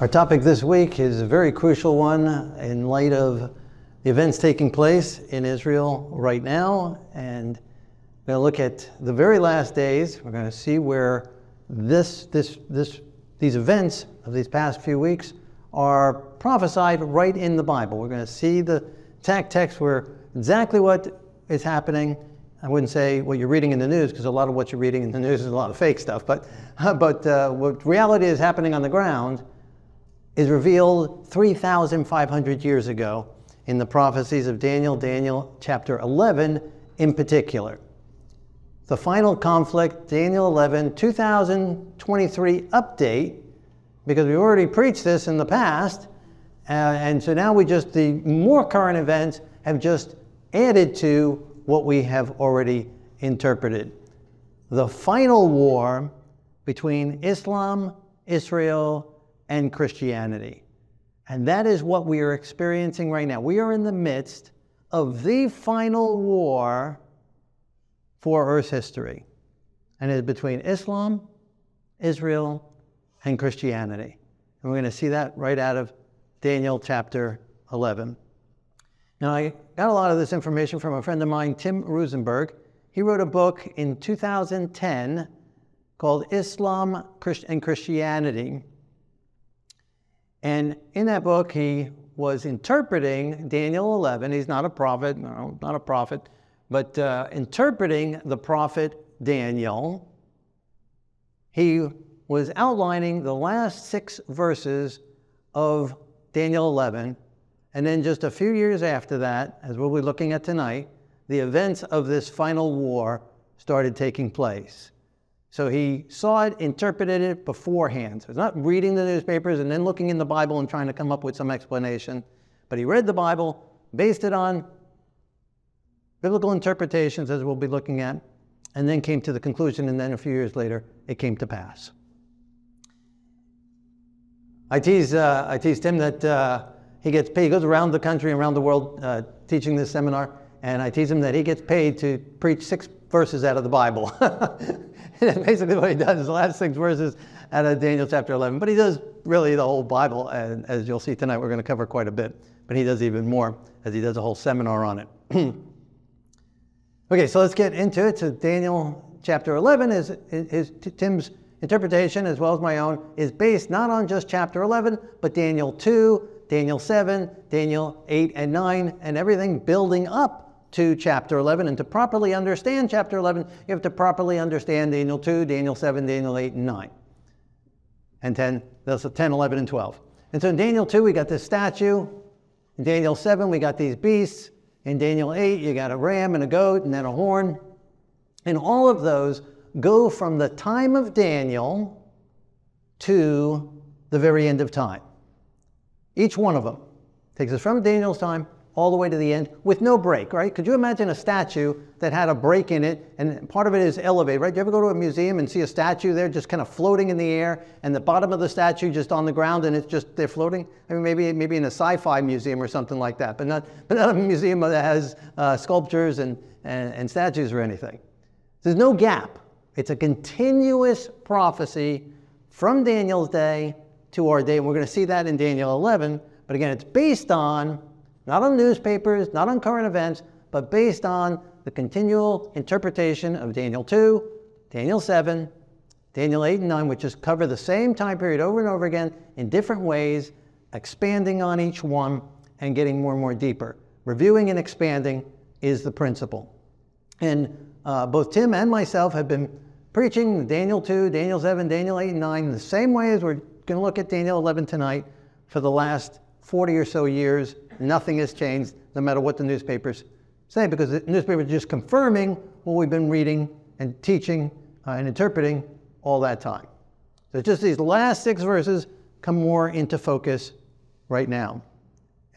Our topic this week is a very crucial one in light of the events taking place in Israel right now. And we're going to look at the very last days. We're going to see where this, this, this, these events of these past few weeks are prophesied right in the Bible. We're going to see the text where exactly what is happening. I wouldn't say what you're reading in the news because a lot of what you're reading in the news is a lot of fake stuff. But, but uh, what reality is happening on the ground is revealed 3,500 years ago in the prophecies of Daniel, Daniel chapter 11 in particular. The final conflict, Daniel 11, 2023 update, because we already preached this in the past, uh, and so now we just, the more current events have just added to what we have already interpreted. The final war between Islam, Israel, and Christianity. And that is what we are experiencing right now. We are in the midst of the final war for Earth's history. And it is between Islam, Israel, and Christianity. And we're going to see that right out of Daniel chapter 11. Now, I got a lot of this information from a friend of mine, Tim Roosenberg. He wrote a book in 2010 called Islam and Christianity and in that book, he was interpreting Daniel 11. He's not a prophet, no, not a prophet, but uh, interpreting the prophet Daniel. He was outlining the last six verses of Daniel 11. And then just a few years after that, as we'll be looking at tonight, the events of this final war started taking place. So he saw it, interpreted it beforehand. So he's not reading the newspapers and then looking in the Bible and trying to come up with some explanation, but he read the Bible, based it on biblical interpretations, as we'll be looking at, and then came to the conclusion, and then a few years later, it came to pass. I tease, uh, I tease Tim that uh, he gets paid, he goes around the country and around the world uh, teaching this seminar, and I tease him that he gets paid to preach six verses out of the Bible. basically what he does is the last six verses out of Daniel chapter 11. But he does really the whole Bible, and as you'll see tonight, we're going to cover quite a bit. But he does even more, as he does a whole seminar on it. okay, so let's get into it. So Daniel chapter 11 is, is, Tim's interpretation, as well as my own, is based not on just chapter 11, but Daniel 2, Daniel 7, Daniel 8 and 9, and everything building up to chapter 11. And to properly understand chapter 11, you have to properly understand Daniel 2, Daniel 7, Daniel 8, and 9. And 10, those are 10, 11, and 12. And so in Daniel 2, we got this statue. In Daniel 7, we got these beasts. In Daniel 8, you got a ram and a goat and then a horn. And all of those go from the time of Daniel to the very end of time. Each one of them takes us from Daniel's time all the way to the end with no break, right? Could you imagine a statue that had a break in it and part of it is elevated, right? Do you ever go to a museum and see a statue there just kind of floating in the air and the bottom of the statue just on the ground and it's just, they're floating? I mean, maybe, maybe in a sci-fi museum or something like that, but not, but not a museum that has uh, sculptures and, and, and statues or anything. There's no gap. It's a continuous prophecy from Daniel's day to our day. And we're going to see that in Daniel 11. But again, it's based on not on newspapers, not on current events, but based on the continual interpretation of Daniel 2, Daniel 7, Daniel 8 and 9, which just cover the same time period over and over again in different ways, expanding on each one and getting more and more deeper. Reviewing and expanding is the principle. And uh, both Tim and myself have been preaching Daniel 2, Daniel 7, Daniel 8 and 9 the same way as we're going to look at Daniel 11 tonight for the last 40 or so years Nothing has changed, no matter what the newspapers say, because the newspapers are just confirming what we've been reading and teaching uh, and interpreting all that time. So just these last six verses come more into focus right now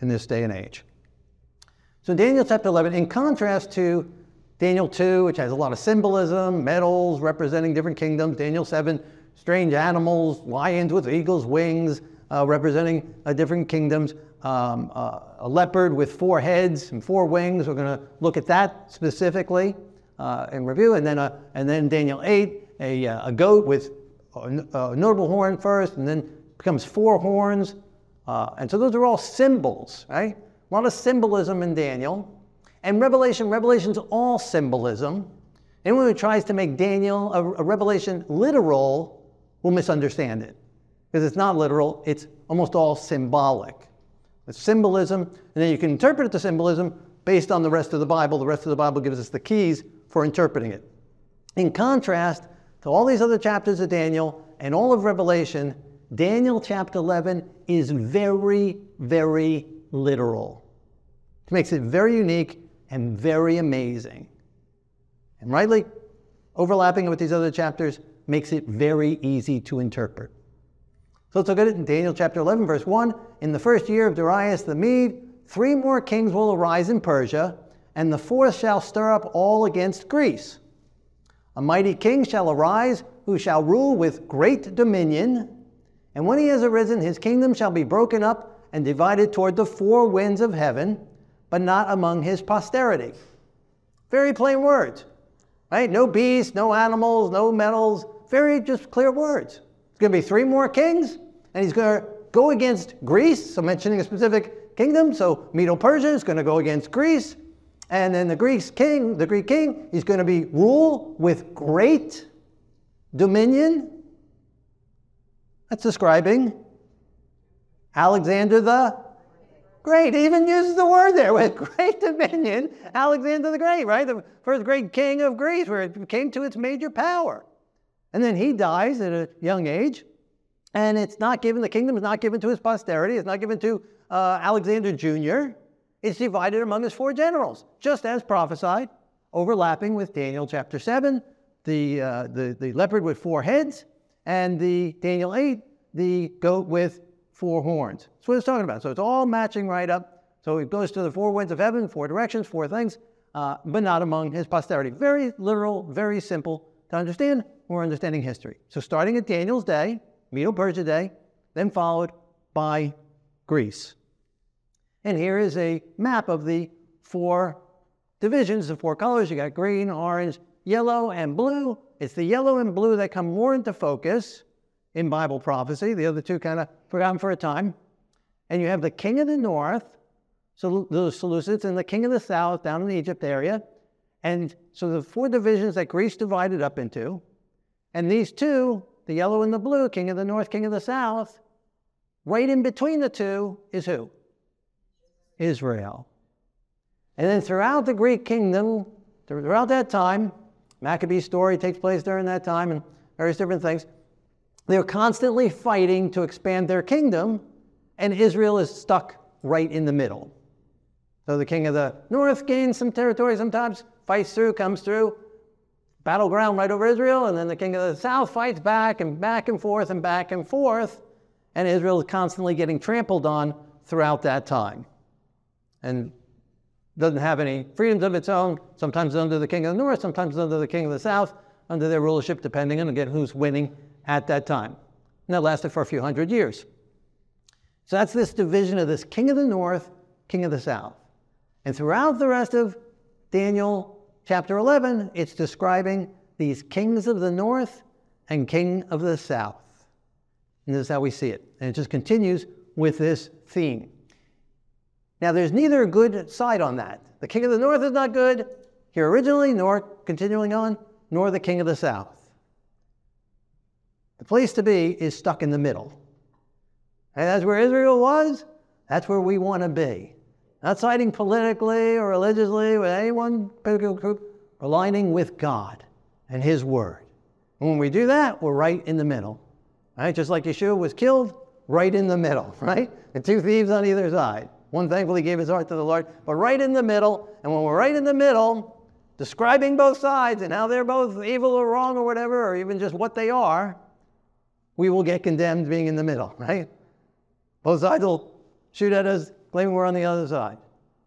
in this day and age. So Daniel chapter 11, in contrast to Daniel 2, which has a lot of symbolism, metals representing different kingdoms, Daniel 7, strange animals, lions with eagles' wings, uh, representing uh, different kingdoms um, uh, a leopard with four heads and four wings. We're going to look at that specifically uh, in review. And then, uh, and then Daniel 8, a, uh, a goat with a, a notable horn first, and then becomes four horns. Uh, and so those are all symbols, right? A lot of symbolism in Daniel. And Revelation, Revelation's all symbolism. Anyone who tries to make Daniel a, a revelation literal will misunderstand it. Because it's not literal, it's almost all symbolic. It's symbolism, and then you can interpret the symbolism based on the rest of the Bible. The rest of the Bible gives us the keys for interpreting it. In contrast to all these other chapters of Daniel and all of Revelation, Daniel chapter 11 is very, very literal. It makes it very unique and very amazing. And rightly overlapping with these other chapters makes it very easy to interpret. So let's look at it in Daniel chapter 11, verse 1. In the first year of Darius the Mede, three more kings will arise in Persia, and the fourth shall stir up all against Greece. A mighty king shall arise, who shall rule with great dominion. And when he has arisen, his kingdom shall be broken up and divided toward the four winds of heaven, but not among his posterity. Very plain words, right? No beasts, no animals, no metals. Very just clear words. It's going to be three more kings, and he's going to go against Greece, so mentioning a specific kingdom. So Medo Persia is going to go against Greece. And then the Greek king, the Greek king, is going to be rule with great dominion. That's describing Alexander the Great. He even uses the word there with great dominion. Alexander the Great, right? The first great king of Greece, where it came to its major power. And then he dies at a young age, and it's not given, the kingdom is not given to his posterity, it's not given to uh, Alexander Jr. It's divided among his four generals, just as prophesied, overlapping with Daniel chapter 7, the, uh, the, the leopard with four heads, and the Daniel 8, the goat with four horns. That's what it's talking about. So it's all matching right up. So it goes to the four winds of heaven, four directions, four things, uh, but not among his posterity. Very literal, very simple to understand. We're understanding history. So starting at Daniel's day, Medo-Persia day, then followed by Greece. And here is a map of the four divisions, the four colors. You got green, orange, yellow, and blue. It's the yellow and blue that come more into focus in Bible prophecy. The other two kind of forgotten for a time. And you have the king of the north, so the Seleucids, and the king of the south down in the Egypt area. And so the four divisions that Greece divided up into. And these two, the yellow and the blue, king of the north, king of the south, right in between the two is who? Israel. And then throughout the Greek kingdom, throughout that time, Maccabee's story takes place during that time and various different things. They're constantly fighting to expand their kingdom, and Israel is stuck right in the middle. So the king of the north gains some territory sometimes, fights through, comes through, battleground right over Israel, and then the king of the south fights back and back and forth and back and forth, and Israel is constantly getting trampled on throughout that time. And doesn't have any freedoms of its own, sometimes under the king of the north, sometimes under the king of the south, under their rulership, depending on again who's winning at that time. And that lasted for a few hundred years. So that's this division of this king of the north, king of the south. And throughout the rest of Daniel chapter 11, it's describing these kings of the north and king of the south. And this is how we see it. And it just continues with this theme. Now, there's neither a good side on that. The king of the north is not good here originally, nor continuing on, nor the king of the south. The place to be is stuck in the middle. And that's where Israel was. That's where we want to be. Not siding politically or religiously with any one political group, aligning with God and His Word. And when we do that, we're right in the middle. Right? Just like Yeshua was killed, right in the middle, right? And two thieves on either side. One thankfully gave his heart to the Lord, but right in the middle. And when we're right in the middle, describing both sides and how they're both evil or wrong or whatever, or even just what they are, we will get condemned being in the middle, right? Both sides will shoot at us, claiming we're on the other side.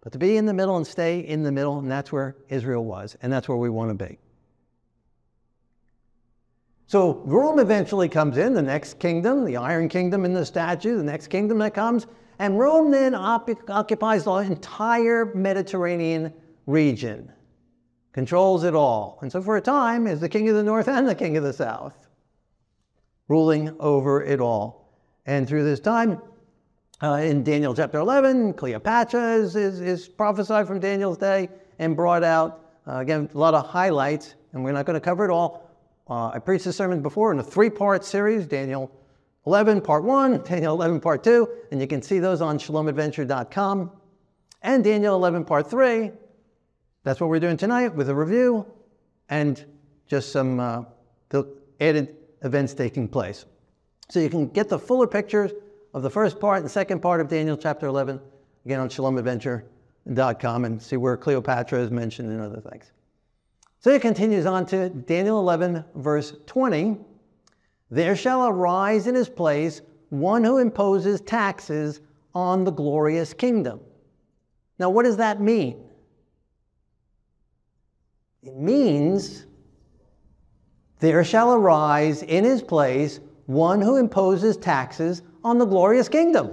But to be in the middle and stay in the middle, and that's where Israel was, and that's where we want to be. So Rome eventually comes in, the next kingdom, the Iron Kingdom in the statue, the next kingdom that comes, and Rome then occupies the entire Mediterranean region, controls it all. And so for a time is the king of the north and the king of the south ruling over it all. And through this time, uh, in Daniel chapter 11, Cleopatra is, is, is, prophesied from Daniel's day and brought out. Uh, again, a lot of highlights, and we're not going to cover it all. Uh, I preached this sermon before in a three part series Daniel 11, part 1, Daniel 11, part 2, and you can see those on shalomadventure.com. And Daniel 11, part 3. That's what we're doing tonight with a review and just some uh, added events taking place. So you can get the fuller pictures of the first part and second part of Daniel chapter 11, again on shalomadventure.com, and see where Cleopatra is mentioned and other things. So it continues on to Daniel 11, verse 20. There shall arise in his place one who imposes taxes on the glorious kingdom. Now, what does that mean? It means there shall arise in his place one who imposes taxes on the glorious kingdom.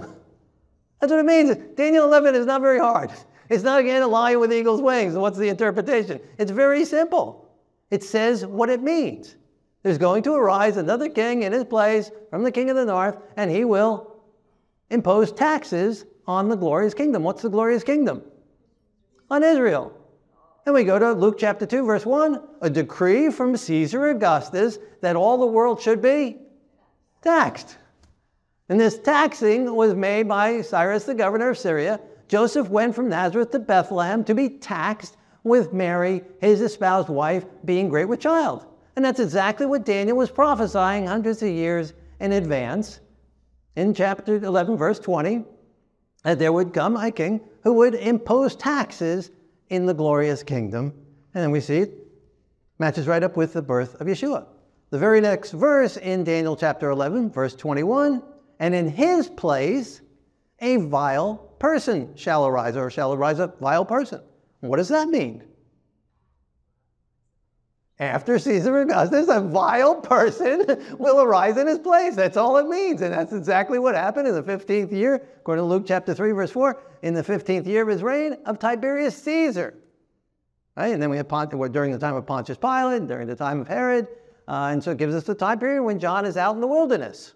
That's what it means. Daniel 11 is not very hard. It's not, again, a lion with eagle's wings. What's the interpretation? It's very simple. It says what it means. There's going to arise another king in his place from the king of the north, and he will impose taxes on the glorious kingdom. What's the glorious kingdom? On Israel. And we go to Luke chapter 2, verse 1 a decree from Caesar Augustus that all the world should be taxed. And this taxing was made by Cyrus, the governor of Syria. Joseph went from Nazareth to Bethlehem to be taxed with Mary, his espoused wife, being great with child. And that's exactly what Daniel was prophesying hundreds of years in advance in chapter 11, verse 20, that there would come a king who would impose taxes in the glorious kingdom. And then we see it matches right up with the birth of Yeshua. The very next verse in Daniel chapter 11, verse 21, and in his place a vile person shall arise, or shall arise a vile person. What does that mean? After Caesar Augustus, a vile person will arise in his place. That's all it means. And that's exactly what happened in the 15th year, according to Luke chapter 3, verse 4, in the 15th year of his reign of Tiberius Caesar. Right? And then we have Pont- during the time of Pontius Pilate, during the time of Herod, uh, and so it gives us the time period when John is out in the wilderness.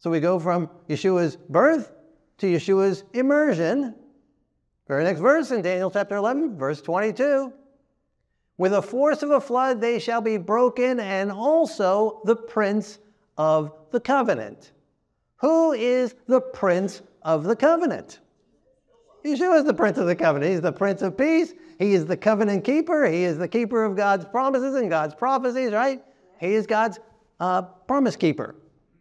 So we go from Yeshua's birth to Yeshua's immersion. Very next verse in Daniel chapter 11, verse 22. With the force of a flood they shall be broken, and also the prince of the covenant. Who is the prince of the covenant? Yeshua is the prince of the covenant. He's the prince of peace. He is the covenant keeper. He is the keeper of God's promises and God's prophecies, right? He is God's uh, promise keeper,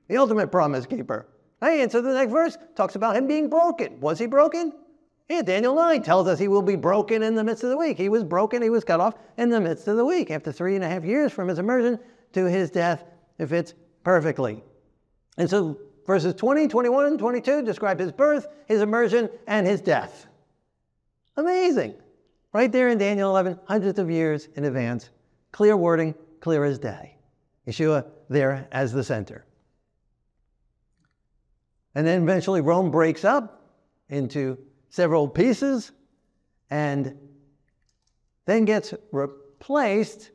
the ultimate promise keeper. Hey, and so the next verse talks about him being broken. Was he broken? Yeah, Daniel 9 tells us he will be broken in the midst of the week. He was broken, he was cut off in the midst of the week after three and a half years from his immersion to his death, if it's perfectly. And so verses 20, 21, and 22 describe his birth, his immersion, and his death. Amazing. Right there in Daniel 11, hundreds of years in advance. Clear wording, clear as day. Yeshua there as the center. And then eventually Rome breaks up into several pieces and then gets replaced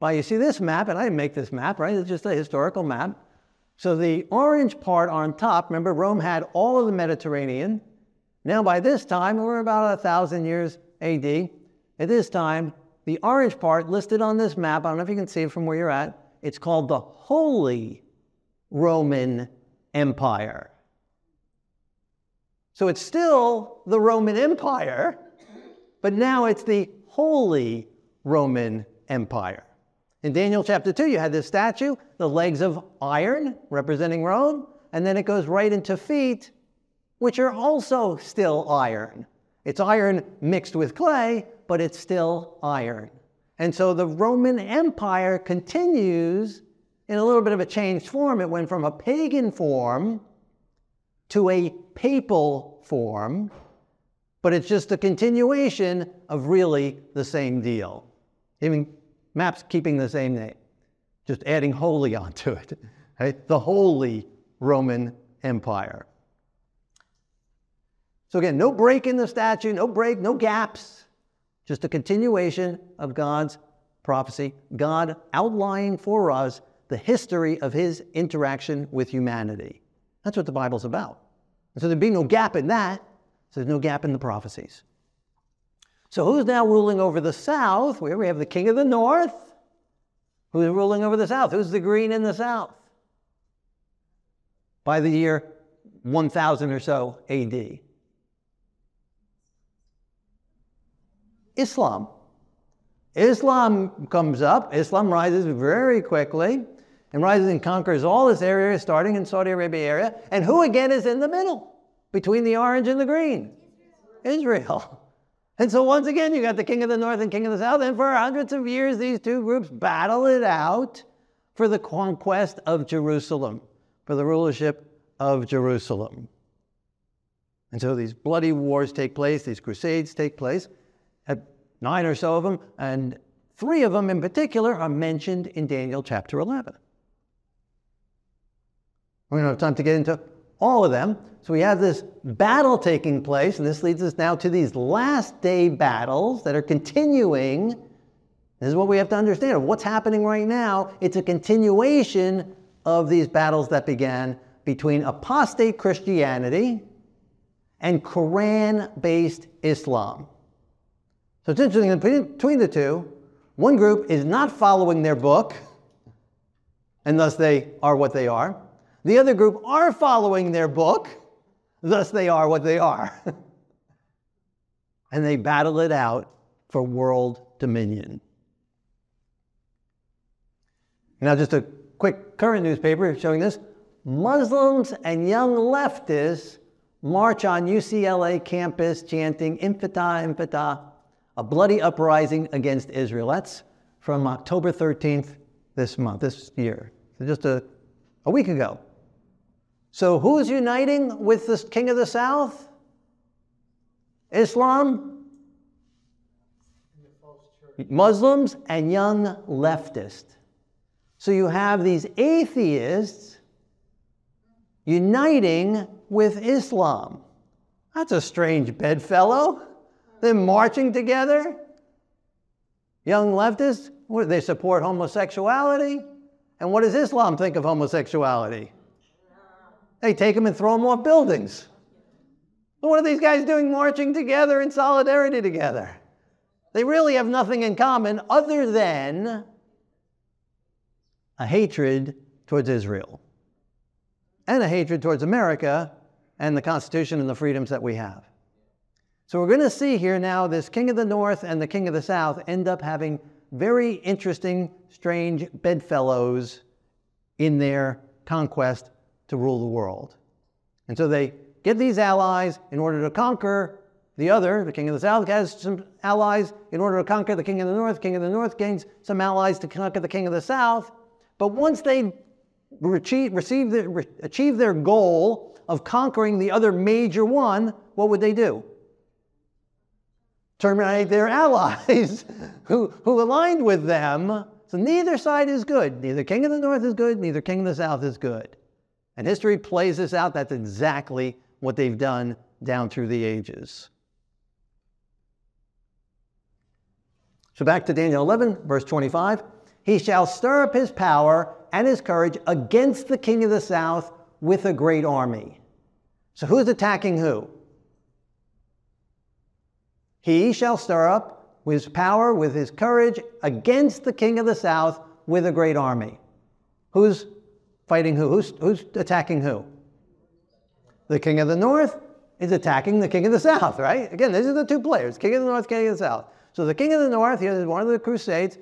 by, you see this map, and I didn't make this map, right? It's just a historical map. So the orange part on top, remember Rome had all of the Mediterranean. Now by this time, we're about a thousand years AD. At this time, the orange part listed on this map, I don't know if you can see it from where you're at, it's called the Holy Roman Empire. So it's still the Roman Empire, but now it's the Holy Roman Empire. In Daniel chapter 2, you had this statue, the legs of iron representing Rome, and then it goes right into feet, which are also still iron. It's iron mixed with clay, but it's still iron. And so the Roman Empire continues in a little bit of a changed form. It went from a pagan form to a papal form, but it's just a continuation of really the same deal. Even maps keeping the same name, just adding holy onto it. Right? The Holy Roman Empire. So again, no break in the statue, no break, no gaps. Just a continuation of God's prophecy, God outlining for us the history of his interaction with humanity. That's what the Bible's about. And so there'd be no gap in that. So there's no gap in the prophecies. So who's now ruling over the south? We have the king of the north. Who's ruling over the south? Who's the green in the south? By the year 1000 or so AD. Islam. Islam comes up, Islam rises very quickly and rises and conquers all this area, starting in Saudi Arabia area. And who again is in the middle between the orange and the green? Israel. And so once again, you got the king of the north and king of the south. And for hundreds of years, these two groups battle it out for the conquest of Jerusalem, for the rulership of Jerusalem. And so these bloody wars take place, these crusades take place nine or so of them, and three of them in particular are mentioned in Daniel chapter 11. We don't have time to get into all of them. So we have this battle taking place, and this leads us now to these last day battles that are continuing. This is what we have to understand. of What's happening right now, it's a continuation of these battles that began between apostate Christianity and Quran based Islam. So it's interesting between the two, one group is not following their book, and thus they are what they are. The other group are following their book, thus they are what they are. and they battle it out for world dominion. Now, just a quick current newspaper showing this Muslims and young leftists march on UCLA campus chanting Intifada, Intifada, a bloody uprising against Israel. That's from October 13th this month, this year, so just a, a week ago. So, who is uniting with the king of the south? Islam, Muslims, and young leftists. So, you have these atheists uniting with Islam. That's a strange bedfellow. They're marching together. Young leftists, they support homosexuality. And what does Islam think of homosexuality? They take them and throw them off buildings. What are these guys doing marching together in solidarity together? They really have nothing in common other than a hatred towards Israel and a hatred towards America and the Constitution and the freedoms that we have. So we're going to see here now this king of the north and the king of the south end up having very interesting, strange bedfellows in their conquest to rule the world. And so they get these allies in order to conquer the other. The king of the south has some allies in order to conquer the king of the north. King of the north gains some allies to conquer the king of the south. But once they achieve, the, achieve their goal of conquering the other major one, what would they do? terminate their allies who, who aligned with them. So neither side is good. Neither king of the north is good, neither king of the south is good. And history plays this out. That's exactly what they've done down through the ages. So back to Daniel 11, verse 25. He shall stir up his power and his courage against the king of the south with a great army. So who's attacking who? He shall stir up his power with his courage against the king of the south with a great army. Who's fighting who? Who's, who's attacking who? The king of the north is attacking the king of the south, right? Again, these are the two players king of the north, king of the south. So the king of the north, here is one of the crusades,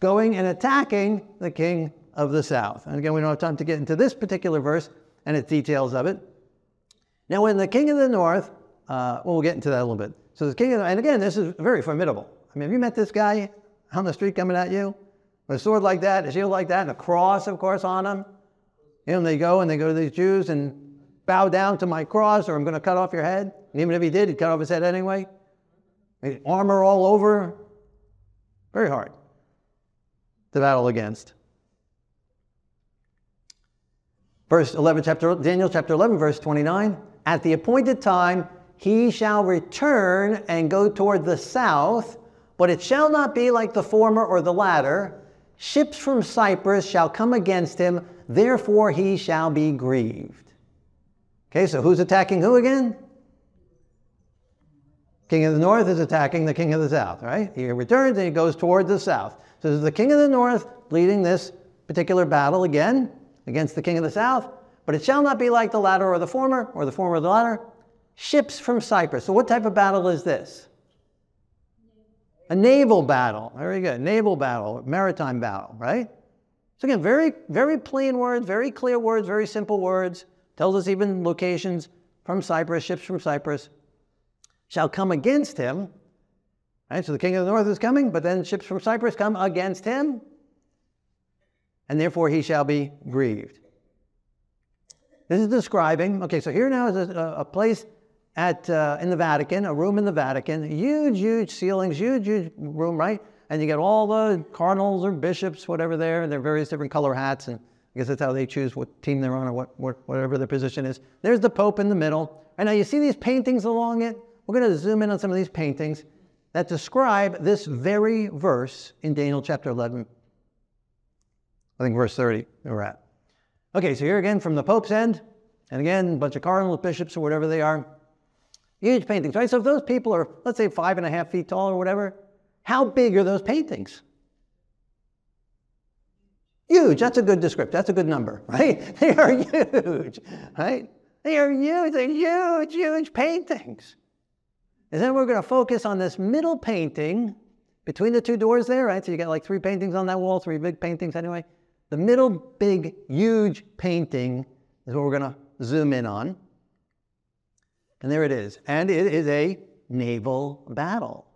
going and attacking the king of the south. And again, we don't have time to get into this particular verse and its details of it. Now, when the king of the north, uh, well, we'll get into that a little bit. So the king of, the, and again, this is very formidable. I mean, have you met this guy on the street coming at you? With a sword like that, a shield like that, and a cross, of course, on him. Know, they go and they go to these Jews and bow down to my cross or I'm going to cut off your head. And even if he did, he'd cut off his head anyway. Armor all over. Very hard to battle against. Verse 11, chapter, Daniel chapter 11, verse 29. At the appointed time, he shall return and go toward the south, but it shall not be like the former or the latter. Ships from Cyprus shall come against him, therefore he shall be grieved. Okay, so who's attacking who again? King of the north is attacking the king of the south, right? He returns and he goes towards the south. So is the king of the north leading this particular battle again against the king of the south. But it shall not be like the latter or the former, or the former or the latter. Ships from Cyprus. So what type of battle is this? A naval battle. Very good. Naval battle, maritime battle, right? So again, very, very plain words, very clear words, very simple words. Tells us even locations from Cyprus, ships from Cyprus shall come against him. Right? So the king of the north is coming, but then ships from Cyprus come against him, and therefore he shall be grieved. This is describing, okay, so here now is a, a place at, uh, in the Vatican, a room in the Vatican, huge, huge ceilings, huge, huge room, right? And you get all the cardinals or bishops, whatever there, and their various different color hats, and I guess that's how they choose what team they're on or what, what, whatever their position is. There's the Pope in the middle. And now you see these paintings along it? We're going to zoom in on some of these paintings that describe this very verse in Daniel chapter 11. I think verse 30 we're at. Okay, so here again from the Pope's end, and again, a bunch of cardinals, bishops, or whatever they are. Huge paintings, right? So if those people are, let's say, five and a half feet tall or whatever, how big are those paintings? Huge. That's a good description. That's a good number, right? They are huge, right? They are huge. They're huge, huge paintings. And then we're going to focus on this middle painting between the two doors there, right? So you got like three paintings on that wall, three big paintings anyway. The middle big, huge painting is what we're going to zoom in on. And there it is. And it is a naval battle.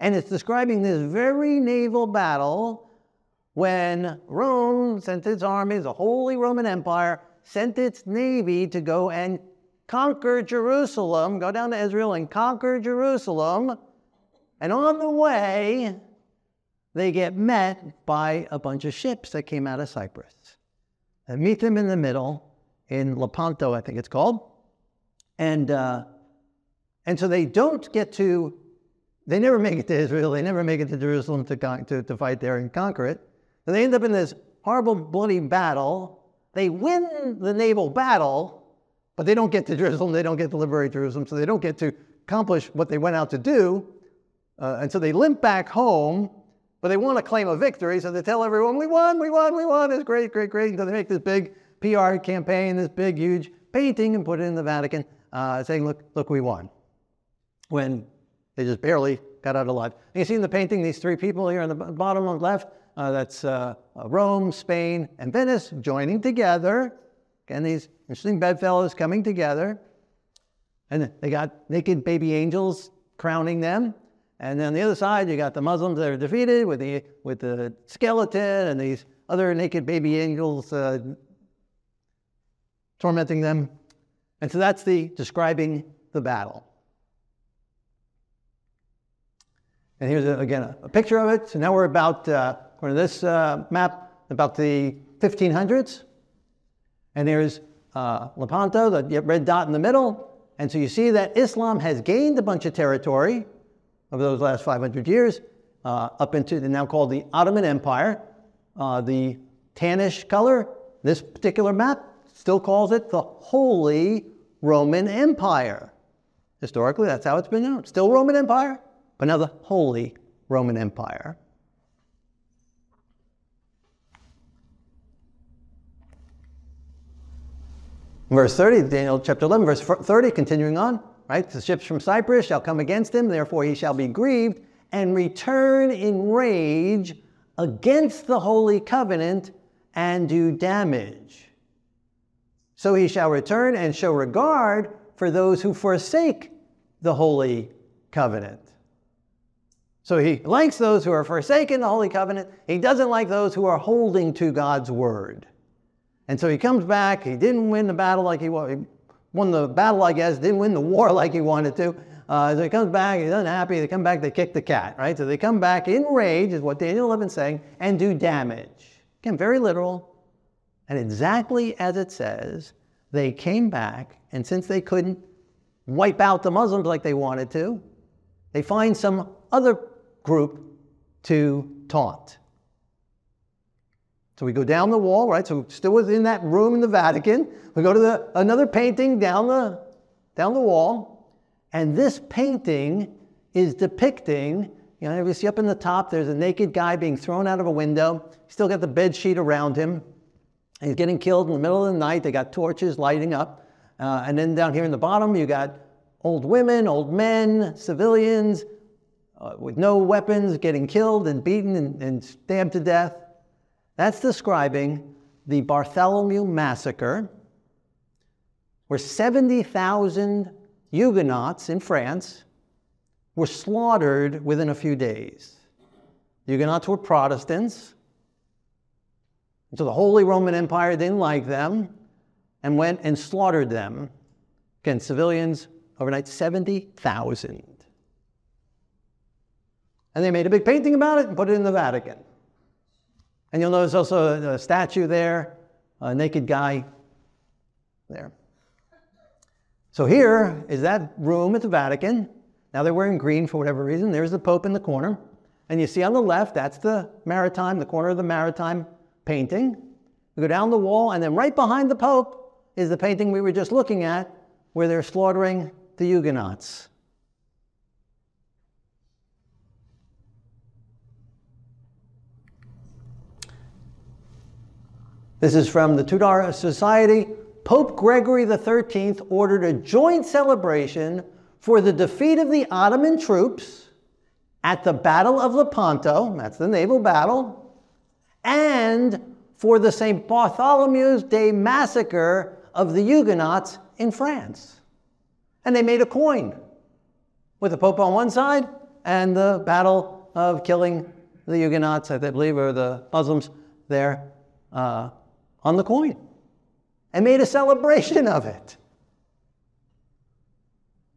And it's describing this very naval battle when Rome sent its armies, the Holy Roman Empire, sent its navy to go and conquer Jerusalem, go down to Israel and conquer Jerusalem. And on the way, they get met by a bunch of ships that came out of Cyprus. And meet them in the middle in Lepanto, I think it's called. And, uh, and so they don't get to, they never make it to Israel, they never make it to Jerusalem to, to, to fight there and conquer it. And they end up in this horrible, bloody battle. They win the naval battle, but they don't get to Jerusalem, they don't get to liberate Jerusalem, so they don't get to accomplish what they went out to do. Uh, and so they limp back home, but they want to claim a victory, so they tell everyone, we won, we won, we won, it's great, great, great. And so they make this big PR campaign, this big, huge painting, and put it in the Vatican, uh, saying, look, look, we won. When they just barely got out alive. And you see in the painting these three people here on the bottom on the left, uh, that's uh, Rome, Spain, and Venice joining together. Again, these interesting bedfellows coming together. And they got naked baby angels crowning them. And then on the other side, you got the Muslims that are defeated with the, with the skeleton and these other naked baby angels uh, tormenting them. And so that's the describing the battle. And here's, again, a, picture of it. So now we're about, uh, this uh, map, about the 1500s. And there's uh, Lepanto, the red dot in the middle. And so you see that Islam has gained a bunch of territory over those last 500 years uh, up into the now called the Ottoman Empire. Uh, the tannish color, this particular map still calls it the Holy Roman Empire. Historically, that's how it's been known. Still Roman Empire, but now the Holy Roman Empire. Verse 30, Daniel chapter 11, verse 30, continuing on, right? The ships from Cyprus shall come against him, therefore he shall be grieved and return in rage against the holy covenant and do damage. So he shall return and show regard for those who forsake the holy covenant. So he likes those who are forsaking the holy covenant. He doesn't like those who are holding to God's word. And so he comes back. He didn't win the battle like he wanted. Won the battle, I guess, didn't win the war like he wanted to. Uh, so he comes back, he's unhappy. They come back, they kick the cat, right? So they come back in rage, is what Daniel 11 is saying, and do damage. Again, very literal. And exactly as it says, they came back, and since they couldn't wipe out the Muslims like they wanted to, they find some other group to taunt. So we go down the wall, right? So still within that room in the Vatican. We go to the, another painting down the, down the wall. And this painting is depicting, you know, you see up in the top, there's a naked guy being thrown out of a window. He's still got the bed sheet around him. He's getting killed in the middle of the night. They got torches lighting up. Uh, and then down here in the bottom, you got old women, old men, civilians uh, with no weapons getting killed and beaten and, and stabbed to death. That's describing the Bartholomew Massacre, where 70,000 Huguenots in France were slaughtered within a few days. Huguenots were Protestants. So the Holy Roman Empire didn't like them and went and slaughtered them. Again, civilians overnight, 70,000. And they made a big painting about it and put it in the Vatican. And you'll notice also a, statue there, a naked guy there. So here is that room at the Vatican. Now they're wearing green for whatever reason. There's the Pope in the corner. And you see on the left, that's the Maritime, the corner of the Maritime painting. We go down the wall, and then right behind the Pope is the painting we were just looking at, where they're slaughtering the Huguenots. This is from the Tudor Society. Pope Gregory XIII ordered a joint celebration for the defeat of the Ottoman troops at the Battle of Lepanto, that's the naval battle, and for the St. Bartholomew's Day massacre of the Huguenots in France. And they made a coin with the Pope on one side and the battle of killing the Huguenots, I believe, or the Muslims there uh, on the coin and made a celebration of it.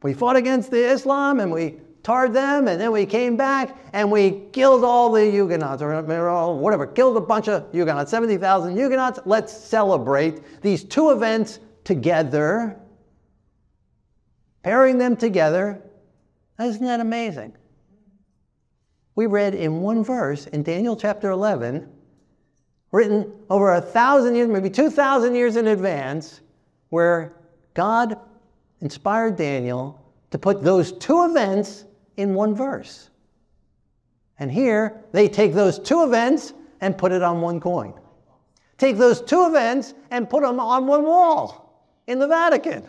We fought against the Islam and we tarred them, and then we came back and we killed all the Huguenots, or whatever, killed a bunch of Huguenots, 70,000 Huguenots. Let's celebrate these two events together, pairing them together. Isn't that amazing? We read in one verse in Daniel chapter 11 written over a thousand years, maybe 2,000 years in advance, where God inspired Daniel to put those two events in one verse. And here, they take those two events and put it on one coin. Take those two events and put them on one wall in the Vatican.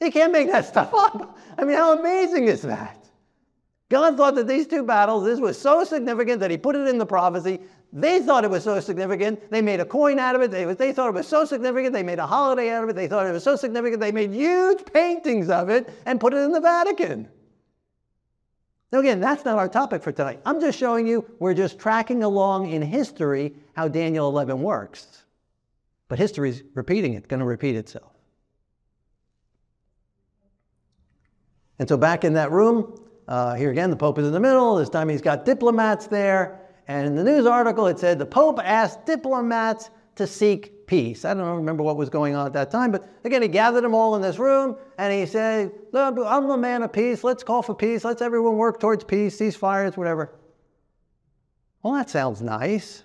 You can't make that stuff up. I mean, how amazing is that? God thought that these two battles, this was so significant that he put it in the prophecy. They thought it was so significant, they made a coin out of it. They, they thought it was so significant, they made a holiday out of it. They thought it was so significant, they made huge paintings of it and put it in the Vatican. Now, again, that's not our topic for tonight. I'm just showing you, we're just tracking along in history how Daniel 11 works. But history's repeating it, going to repeat itself. And so back in that room, uh, here again, the Pope is in the middle. This time he's got diplomats there. And in the news article, it said the Pope asked diplomats to seek peace. I don't remember what was going on at that time, but again, he gathered them all in this room and he said, "Look, I'm the man of peace. Let's call for peace. Let's everyone work towards peace, ceasefires, whatever. Well, that sounds nice.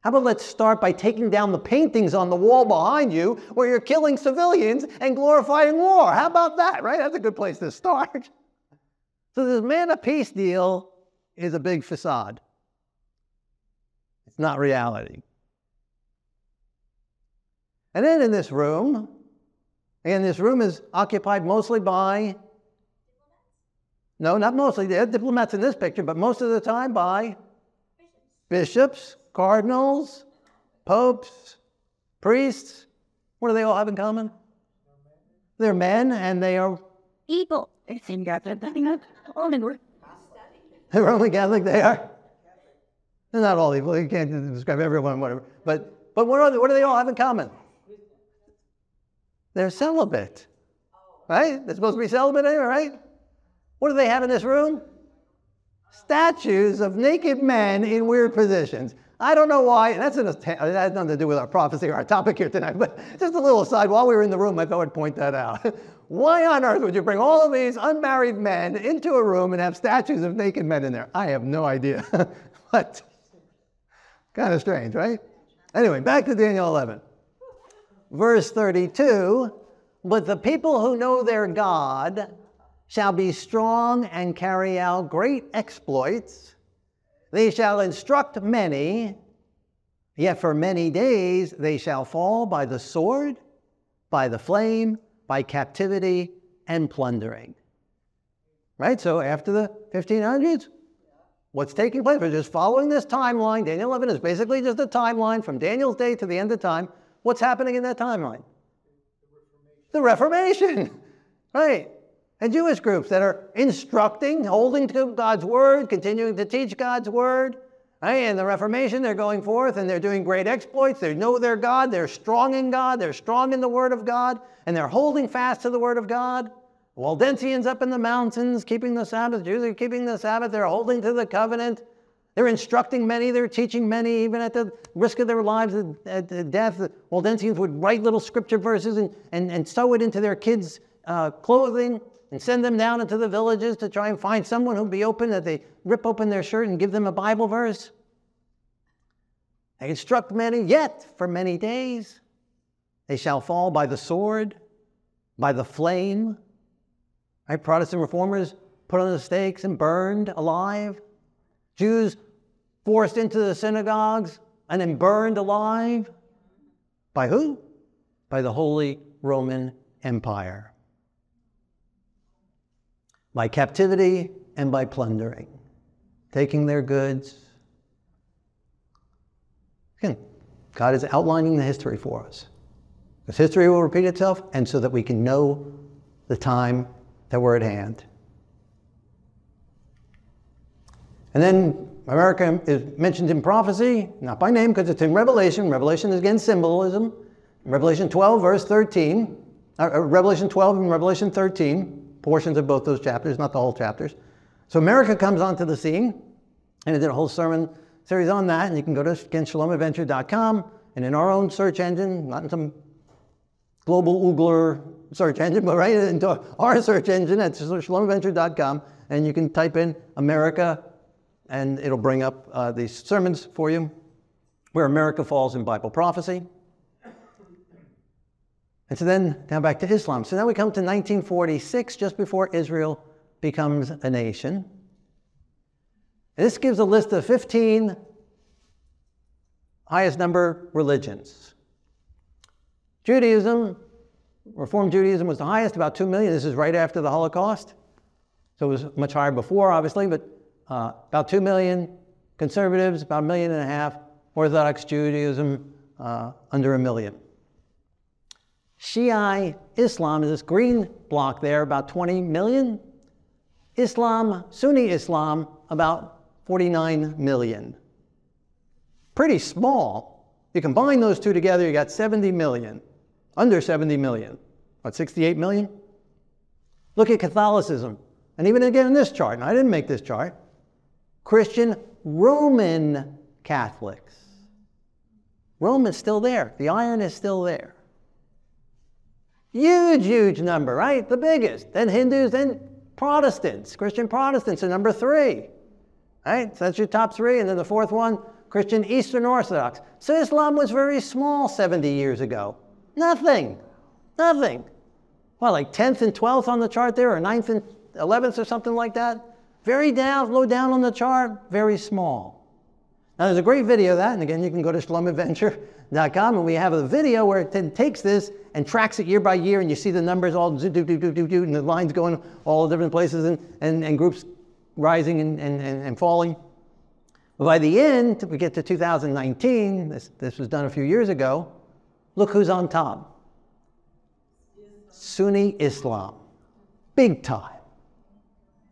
How about let's start by taking down the paintings on the wall behind you where you're killing civilians and glorifying war? How about that, right? That's a good place to start. So, this man of peace deal is a big facade. It's not reality. And then in this room, and this room is occupied mostly by, no, not mostly, there are diplomats in this picture, but most of the time by bishops, cardinals, popes, priests. What do they all have in common? They're men and they are evil. They're Roman Catholic, they are. They're not all evil. You can't describe everyone, whatever. But, but what, are, they, what do they all have in common? They're celibate. Right? They're supposed to be celibate anyway, right? What do they have in this room? Statues of naked men in weird positions. I don't know why. That's an, that has nothing to do with our prophecy or our topic here tonight, but just a little aside. While we were in the room, I thought I'd point that out. why on earth would you bring all of these unmarried men into a room and have statues of naked men in there? I have no idea. but kind of strange, right? Anyway, back to Daniel 11. Verse 32 But the people who know their God shall be strong and carry out great exploits. They shall instruct many, yet for many days they shall fall by the sword, by the flame, by captivity, and plundering. Right? So after the 1500s, what's taking place? We're just following this timeline. Daniel 11 is basically just a timeline from Daniel's day to the end of time. What's happening in that timeline? The Reformation, right? And Jewish groups that are instructing, holding to God's word, continuing to teach God's word. Right? And the Reformation, they're going forth and they're doing great exploits. They know their God. They're strong in God. They're strong in the word of God. And they're holding fast to the word of God. Waldensians up in the mountains keeping the Sabbath. Jews are keeping the Sabbath. They're holding to the covenant. They're instructing many. They're teaching many, even at the risk of their lives at, death. The Waldensians would write little scripture verses and, and, and sew it into their kids' uh, clothing and send them down into the villages to try and find someone who'd be open, that they rip open their shirt and give them a Bible verse. They instruct many, yet for many days they shall fall by the sword, by the flame, Right? Protestant reformers put on the stakes and burned alive. Jews forced into the synagogues and then burned alive. By who? By the Holy Roman Empire. By captivity and by plundering, taking their goods. Again, God is outlining the history for us. Because history will repeat itself, and so that we can know the time that were at hand. And then America is mentioned in prophecy, not by name because it's in Revelation. Revelation is again symbolism. Revelation 12, verse 13. Uh, uh, Revelation 12 and Revelation 13, portions of both those chapters, not the whole chapters. So America comes onto the scene, and I did a whole sermon series on that. And you can go to again, shalomadventure.com, and in our own search engine, not in some global Oogler search engine, but right into our search engine at shalomadventure.com, and you can type in America, and it'll bring up uh, these sermons for you, where America falls in Bible prophecy. And so then, now back to Islam. So now we come to 1946, just before Israel becomes a nation. This gives a list of 15 highest number religions. Judaism, Reform Judaism was the highest, about 2 million. This is right after the Holocaust. So it was much higher before, obviously, but uh, about 2 million. Conservatives, about a million and a half. Orthodox Judaism, uh, under a million. Shia Islam is this green block there, about 20 million. Islam, Sunni Islam, about 49 million. Pretty small. You combine those two together, you got 70 million under 70 million. What, 68 million? Look at Catholicism. And even again in this chart, and I didn't make this chart, Christian Roman Catholics. Rome is still there. The iron is still there. Huge, huge number, right? The biggest. Then Hindus, then Protestants. Christian Protestants are number three. Right? So that's your top three. And then the fourth one, Christian Eastern Orthodox. So Islam was very small 70 years ago. Nothing. Nothing. Well, like 10th and 12th on the chart there, or 9th and 11th or something like that? Very down, low down on the chart, very small. Now, there's a great video of that, and again, you can go to shalomadventure.com, and we have a video where it takes this and tracks it year by year, and you see the numbers all do, do, do, do, do, and the lines going all different places, and, and, and groups rising and, and, and falling. But by the end, we get to 2019, this, this was done a few years ago, Look who's on top Sunni Islam. Big time.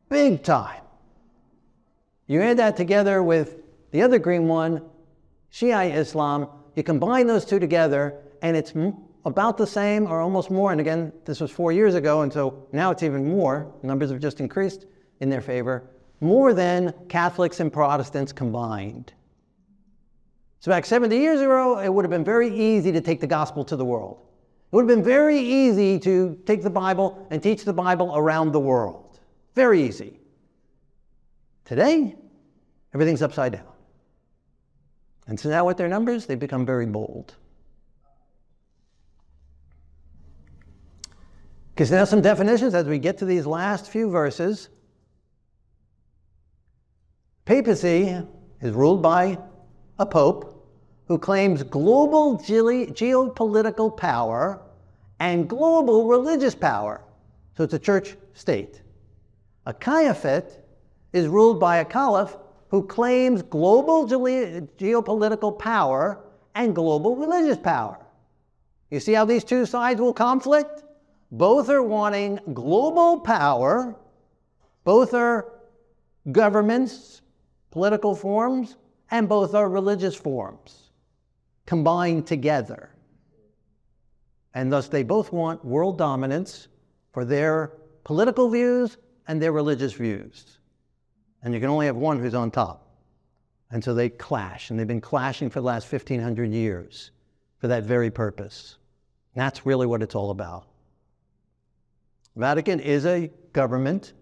Big time. You add that together with the other green one, Shia Islam, you combine those two together, and it's about the same or almost more. And again, this was four years ago, and so now it's even more. numbers have just increased in their favor, more than Catholics and Protestants combined. So back 70 years ago, it would have been very easy to take the gospel to the world. It would have been very easy to take the Bible and teach the Bible around the world. Very easy. Today, everything's upside down. And so now with their numbers, they've become very bold. Because now some definitions as we get to these last few verses. Papacy is ruled by a pope who claims global ge- geopolitical power and global religious power. So it's a church state. A caliphate is ruled by a caliph who claims global ge- geopolitical power and global religious power. You see how these two sides will conflict? Both are wanting global power, both are governments, political forms, and both are religious forms combined together. And thus, they both want world dominance for their political views and their religious views. And you can only have one who's on top. And so they clash, and they've been clashing for the last 1,500 years for that very purpose. And that's really what it's all about. Vatican is a government,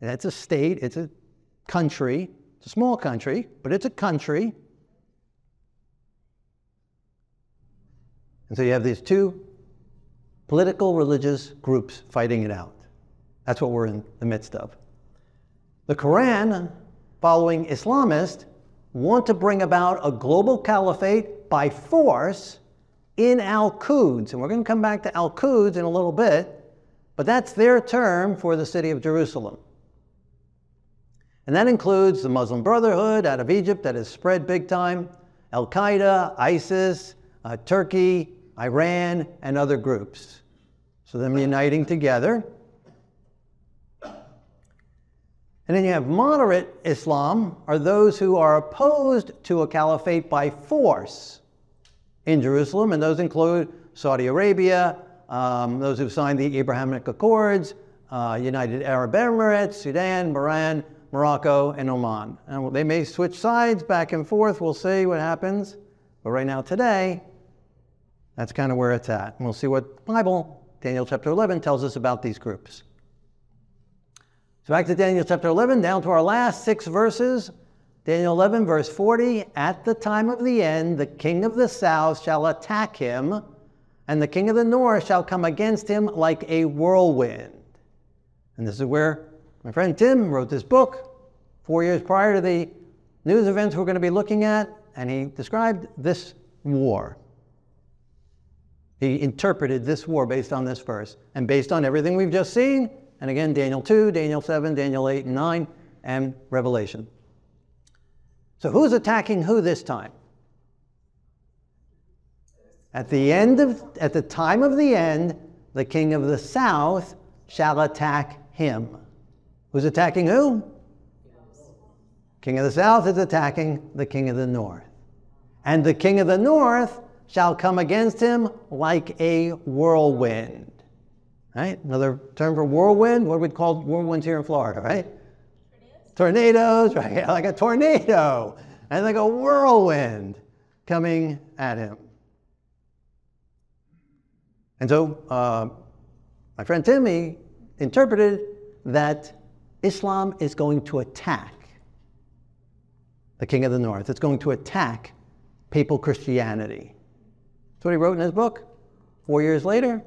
it's a state, it's a country, it's a small country, but it's a country And so you have these two political religious groups fighting it out. That's what we're in the midst of. The Quran, following Islamists, want to bring about a global caliphate by force in Al Quds. And we're going to come back to Al Quds in a little bit, but that's their term for the city of Jerusalem. And that includes the Muslim Brotherhood out of Egypt that has spread big time, Al Qaeda, ISIS, uh, Turkey, Iran, and other groups. So them uniting together. And then you have moderate Islam, are those who are opposed to a caliphate by force in Jerusalem, and those include Saudi Arabia, um, those who've signed the Abrahamic Accords, uh, United Arab Emirates, Sudan, Bahrain, Morocco, and Oman. And they may switch sides back and forth. We'll see what happens. But right now, today, that's kind of where it's at. And we'll see what Bible, Daniel chapter 11, tells us about these groups. So back to Daniel chapter 11, down to our last six verses. Daniel 11, verse 40 At the time of the end, the king of the south shall attack him, and the king of the north shall come against him like a whirlwind. And this is where my friend Tim wrote this book four years prior to the news events we're going to be looking at, and he described this war. He interpreted this war based on this verse and based on everything we've just seen. And again, Daniel 2, Daniel 7, Daniel 8 and 9, and Revelation. So who's attacking who this time? At the end of at the time of the end, the king of the south shall attack him. Who's attacking who? King of the south is attacking the king of the north. And the king of the north shall come against him like a whirlwind. Right? Another term for whirlwind, what we call whirlwinds here in Florida, right? Tornadoes, right? Like a tornado and like a whirlwind coming at him. And so uh, my friend Timmy interpreted that Islam is going to attack the king of the north. It's going to attack papal Christianity. What he wrote in his book. Four years later,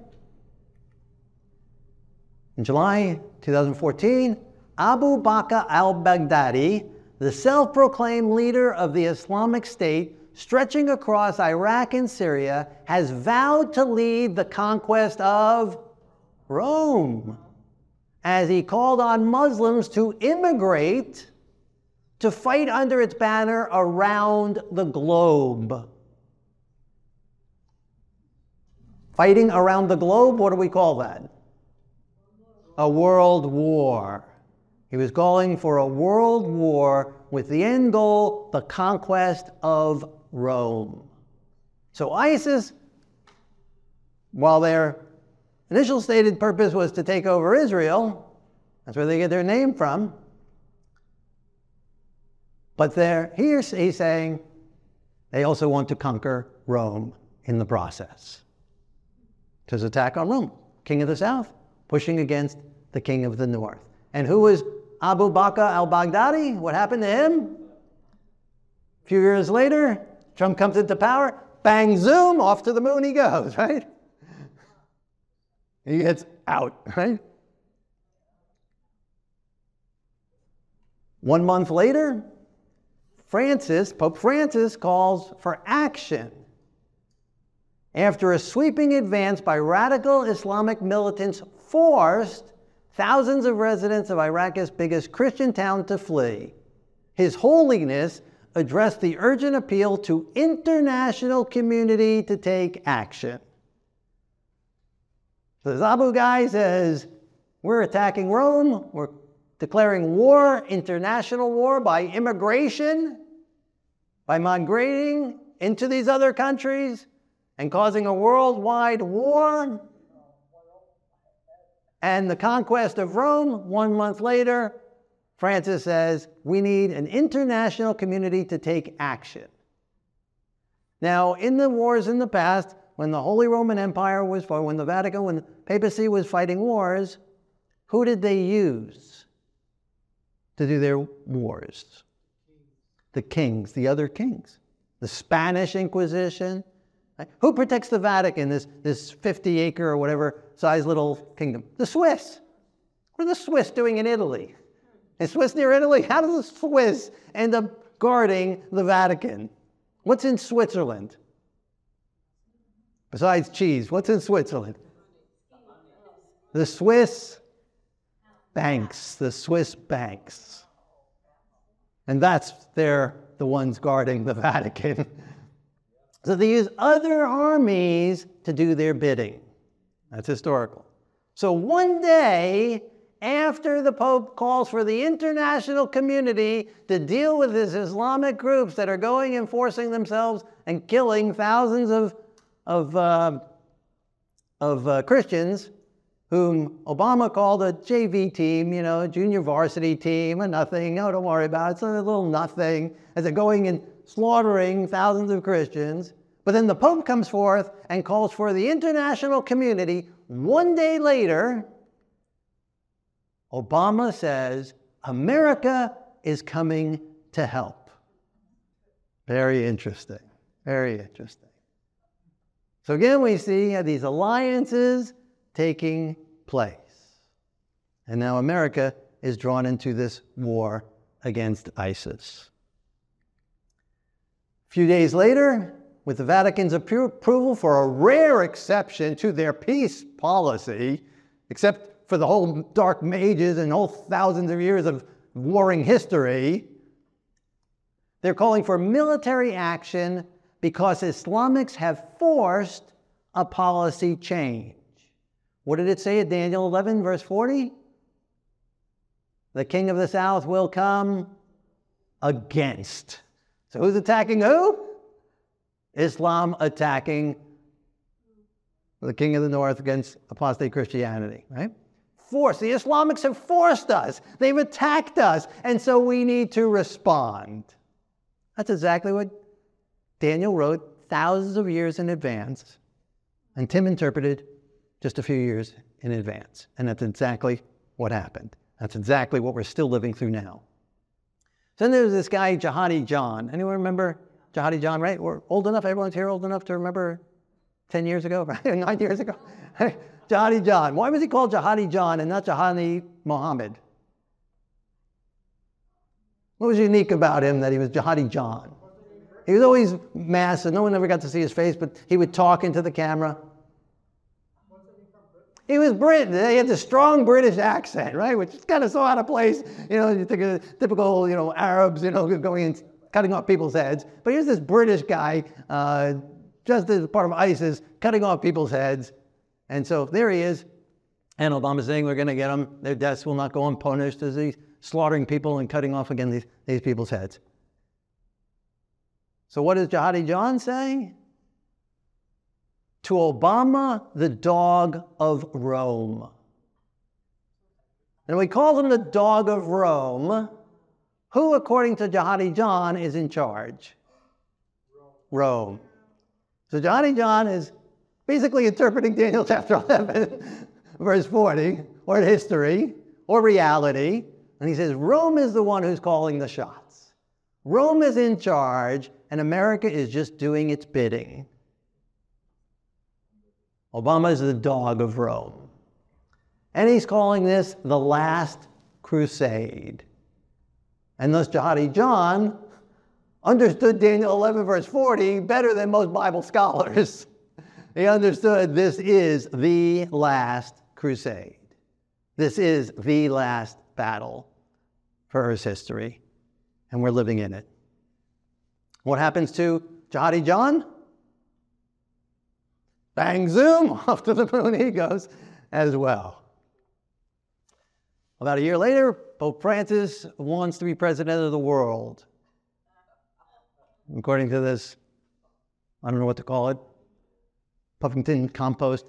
in July 2014, Abu Bakr al Baghdadi, the self proclaimed leader of the Islamic State stretching across Iraq and Syria, has vowed to lead the conquest of Rome as he called on Muslims to immigrate to fight under its banner around the globe. Fighting around the globe, what do we call that? A world war. He was calling for a world war with the end goal, the conquest of Rome. So ISIS, while their initial stated purpose was to take over Israel, that's where they get their name from. But there, here's he's saying they also want to conquer Rome in the process to his attack on Rome, king of the south, pushing against the king of the north. And who was Abu Bakr al Baghdadi? What happened to him? A few years later, Trump comes into power, bang, zoom, off to the moon he goes, right? He gets out, right? One month later, Francis, Pope Francis, calls for action. After a sweeping advance by radical Islamic militants forced thousands of residents of Iraq's biggest Christian town to flee, His Holiness addressed the urgent appeal to international community to take action. The Abu guy says, we're attacking Rome, we're declaring war, international war by immigration, by migrating into these other countries and causing a worldwide war. And the conquest of Rome, one month later, Francis says, we need an international community to take action. Now, in the wars in the past, when the Holy Roman Empire was, when the Vatican, when the papacy was fighting wars, who did they use to do their wars? The kings, the other kings. The Spanish Inquisition. Right? Who protects the Vatican, this, this 50 acre or whatever size little kingdom? The Swiss. What are the Swiss doing in Italy? Is Swiss near Italy? How does the Swiss end up guarding the Vatican? What's in Switzerland? Besides cheese, what's in Switzerland? The Swiss banks, the Swiss banks. And that's they're the ones guarding the Vatican. so they use other armies to do their bidding. That's historical. So one day, after the Pope calls for the international community to deal with these Islamic groups that are going and forcing themselves and killing thousands of of, uh, of uh, Christians whom Obama called a JV team, you know, junior varsity team, a nothing. Oh, don't worry about it. It's a little nothing. As they're going and slaughtering thousands of Christians. But then the Pope comes forth and calls for the international community. One day later, Obama says, America is coming to help. Very interesting. Very interesting. So again, we see these alliances taking place. And now America is drawn into this war against ISIS. A few days later, with the Vatican's approval for a rare exception to their peace policy, except for the whole dark ages and whole thousands of years of warring history, they're calling for military action because Islamics have forced a policy change. What did it say in Daniel 11, verse 40? The king of the south will come against. So who's attacking who? Islam attacking the king of the north against apostate Christianity, right? Force. The Islamics have forced us. They've attacked us. And so we need to respond. That's exactly what Daniel wrote thousands of years in advance, and Tim interpreted just a few years in advance. And that's exactly what happened. That's exactly what we're still living through now. Then there's this guy, Jihadi John. Anyone remember Jihadi John, right? We're old enough, everyone's here old enough to remember 10 years ago, right? Nine years ago? Jihadi John. Why was he called Jihadi John and not Jihadi Muhammad? What was unique about him that he was Jihadi John? He was always massive. No one ever got to see his face, but he would talk into the camera. He was British. He had this strong British accent, right? Which is kind of so out of place. You know, you think of typical, you know, Arabs, you know, going and cutting off people's heads. But here's this British guy, uh, just as part of ISIS, cutting off people's heads. And so there he is. And Obama's saying we're going to get them. Their deaths will not go unpunished as he's slaughtering people and cutting off again these, these people's heads. So, what is Jihadi John saying? To Obama, the dog of Rome. And we call him the dog of Rome. Who, according to Jihadi John, is in charge? Rome. So, Jihadi John is basically interpreting Daniel chapter 11, verse 40, or history, or reality. And he says Rome is the one who's calling the shots. Rome is in charge, and America is just doing its bidding. Obama is the dog of Rome. And he's calling this the last crusade. And thus, Jihadi John understood Daniel 11, verse 40, better than most Bible scholars. he understood this is the last crusade. This is the last battle for Earth's history, and we're living in it. What happens to Jihadi John? Bang, zoom, off to the moon he goes as well. About a year later, Pope Francis wants to be president of the world. According to this, I don't know what to call it, Puffington compost.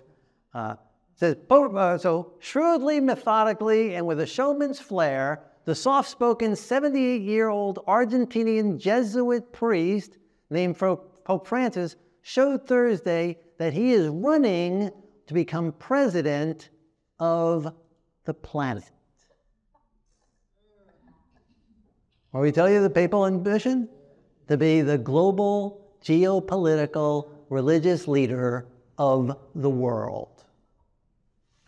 Uh, says, uh, so shrewdly, methodically, and with a showman's flair, the soft spoken 78 year old Argentinian Jesuit priest named Pope Francis showed Thursday that he is running to become president of the planet. What we tell you the papal ambition? To be the global geopolitical religious leader of the world.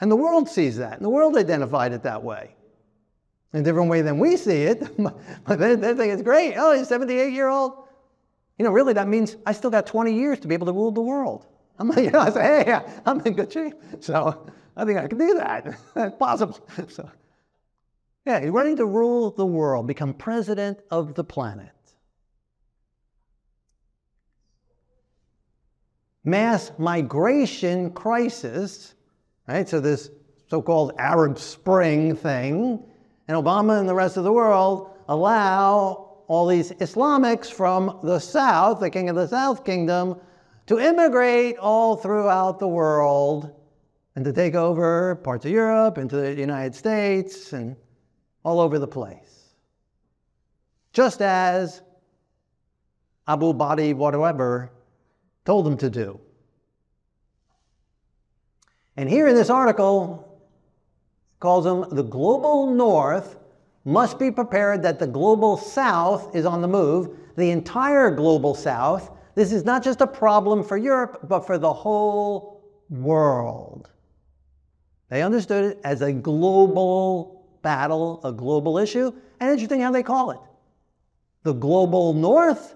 And the world sees that, and the world identified it that way. In a different way than we see it, but they, they think it's great. Oh, he's 78 year old. You know, really, that means I still got 20 years to be able to rule the world. I'm like, you know, I say, hey, I'm in good shape. So I think I can do that. It's possible. So, yeah, he's ready to rule the world, become president of the planet. Mass migration crisis, right? So this so-called Arab Spring thing, and Obama and the rest of the world allow all these Islamics from the South, the King of the South Kingdom, to immigrate all throughout the world and to take over parts of Europe, into the United States, and all over the place. Just as Abu Badi whatever told them to do. And here in this article, calls them the global north must be prepared that the global south is on the move. The entire global south this is not just a problem for Europe, but for the whole world. They understood it as a global battle, a global issue, and interesting how they call it the global north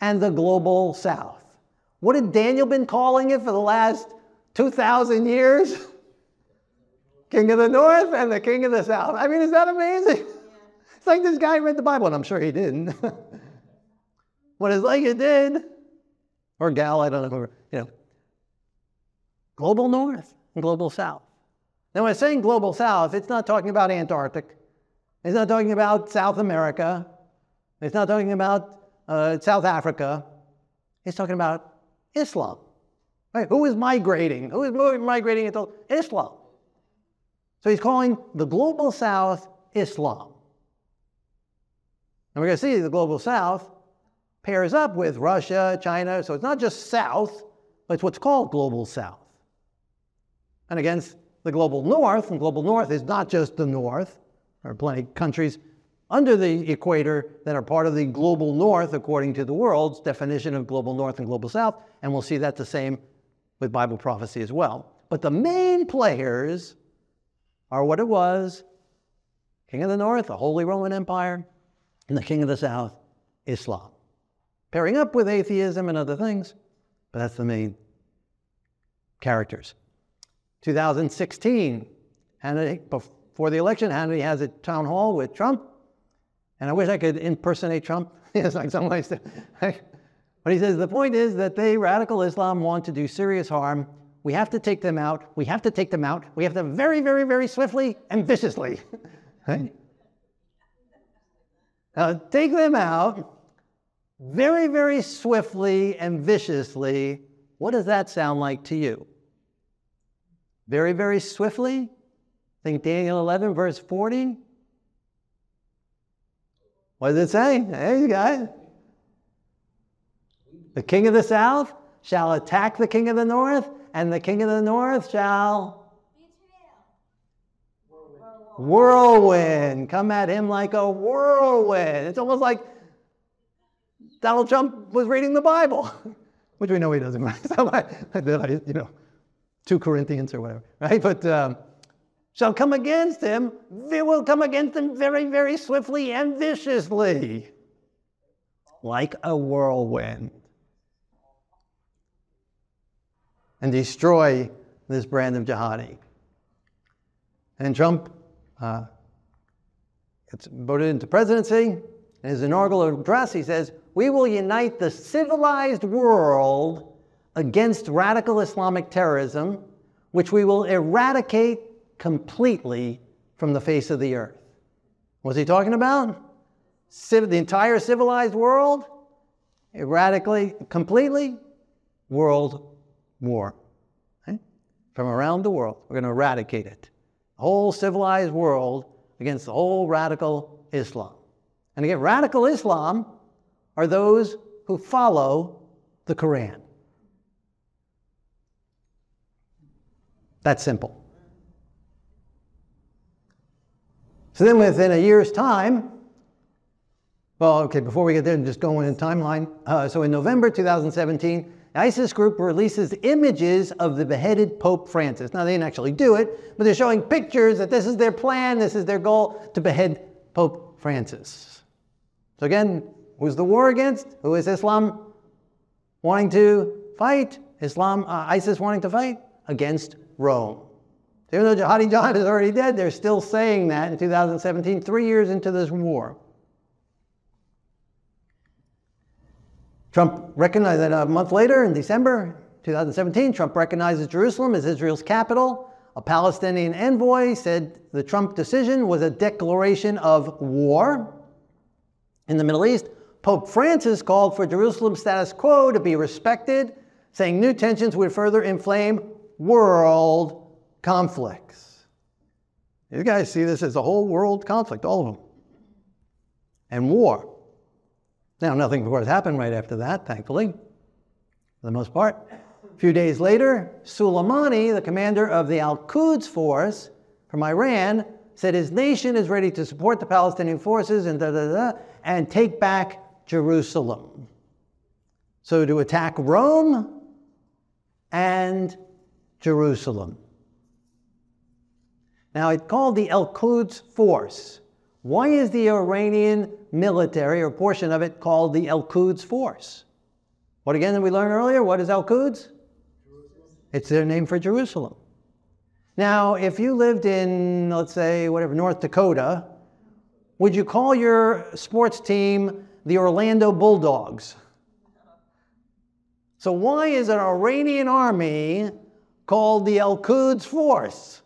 and the global south. What had Daniel been calling it for the last 2,000 years? King of the north and the king of the south. I mean, is that amazing? It's like this guy read the Bible, and I'm sure he didn't. What is like it did, or gal, I don't know, you know, global north and global south. Now, when it's saying global south, it's not talking about Antarctic. It's not talking about South America. It's not talking about uh, South Africa. It's talking about Islam. Right? Who is migrating? Who is migrating into Islam? So he's calling the global south Islam. And we're going to see the global south pairs up with Russia, China. So it's not just South, but it's what's called Global South. And against the Global North, and Global North is not just the North. There are plenty of countries under the equator that are part of the Global North, according to the world's definition of Global North and Global South. And we'll see that the same with Bible prophecy as well. But the main players are what it was King of the North, the Holy Roman Empire, and the King of the South, Islam pairing up with atheism and other things, but that's the main characters. 2016, Hannity, before the election, Hannity has a town hall with Trump, and I wish I could impersonate Trump. it's like some ways to, but he says the point is that they, radical Islam, want to do serious harm. We have to take them out. We have to take them out. We have to very, very, very swiftly and viciously. right? Now, take them out very, very swiftly and viciously. What does that sound like to you? Very, very swiftly? Think Daniel 11, verse 40? What does it say? There you go. The king of the south shall attack the king of the north, and the king of the north shall whirlwind come at him like a whirlwind. It's almost like Donald Trump was reading the Bible, which we know he doesn't, right? So, I- you know, 2 Corinthians or whatever, right? But um, shall come against him, they will come against him very, very swiftly and viciously, like a whirlwind, and destroy this brand of jihadi. And Trump uh, gets voted into presidency. In his inaugural address, he says, We will unite the civilized world against radical Islamic terrorism, which we will eradicate completely from the face of the earth. What's he talking about? Civ- the entire civilized world? Eradically, completely? World war. Okay? From around the world. We're going to eradicate it. The whole civilized world against the whole radical Islam. And again, radical Islam are those who follow the Quran. That's simple. So then, within a year's time, well, okay, before we get there, just going in timeline. Uh, so in November 2017, the ISIS group releases images of the beheaded Pope Francis. Now, they didn't actually do it, but they're showing pictures that this is their plan, this is their goal to behead Pope Francis. So again, who's the war against? Who is Islam wanting to fight? Islam, uh, ISIS wanting to fight against Rome. Even though Jihadi John is already dead, they're still saying that in 2017, three years into this war. Trump recognized that a month later, in December 2017, Trump recognizes Jerusalem as Israel's capital. A Palestinian envoy said the Trump decision was a declaration of war in the Middle East. Pope Francis called for Jerusalem's status quo to be respected, saying new tensions would further inflame world conflicts. You guys see this as a whole world conflict, all of them, and war. Now, nothing, of course, happened right after that, thankfully, for the most part. A few days later, Soleimani, the commander of the Al Quds force from Iran, said his nation is ready to support the Palestinian forces and da da da and take back Jerusalem. So to attack Rome and Jerusalem. Now, it's called the Al Quds Force. Why is the Iranian military or portion of it called the Al Quds Force? What again did we learn earlier? What is Al Quds? It's their name for Jerusalem. Now, if you lived in, let's say, whatever, North Dakota, would you call your sports team the Orlando Bulldogs? So, why is an Iranian army called the Al Quds Force?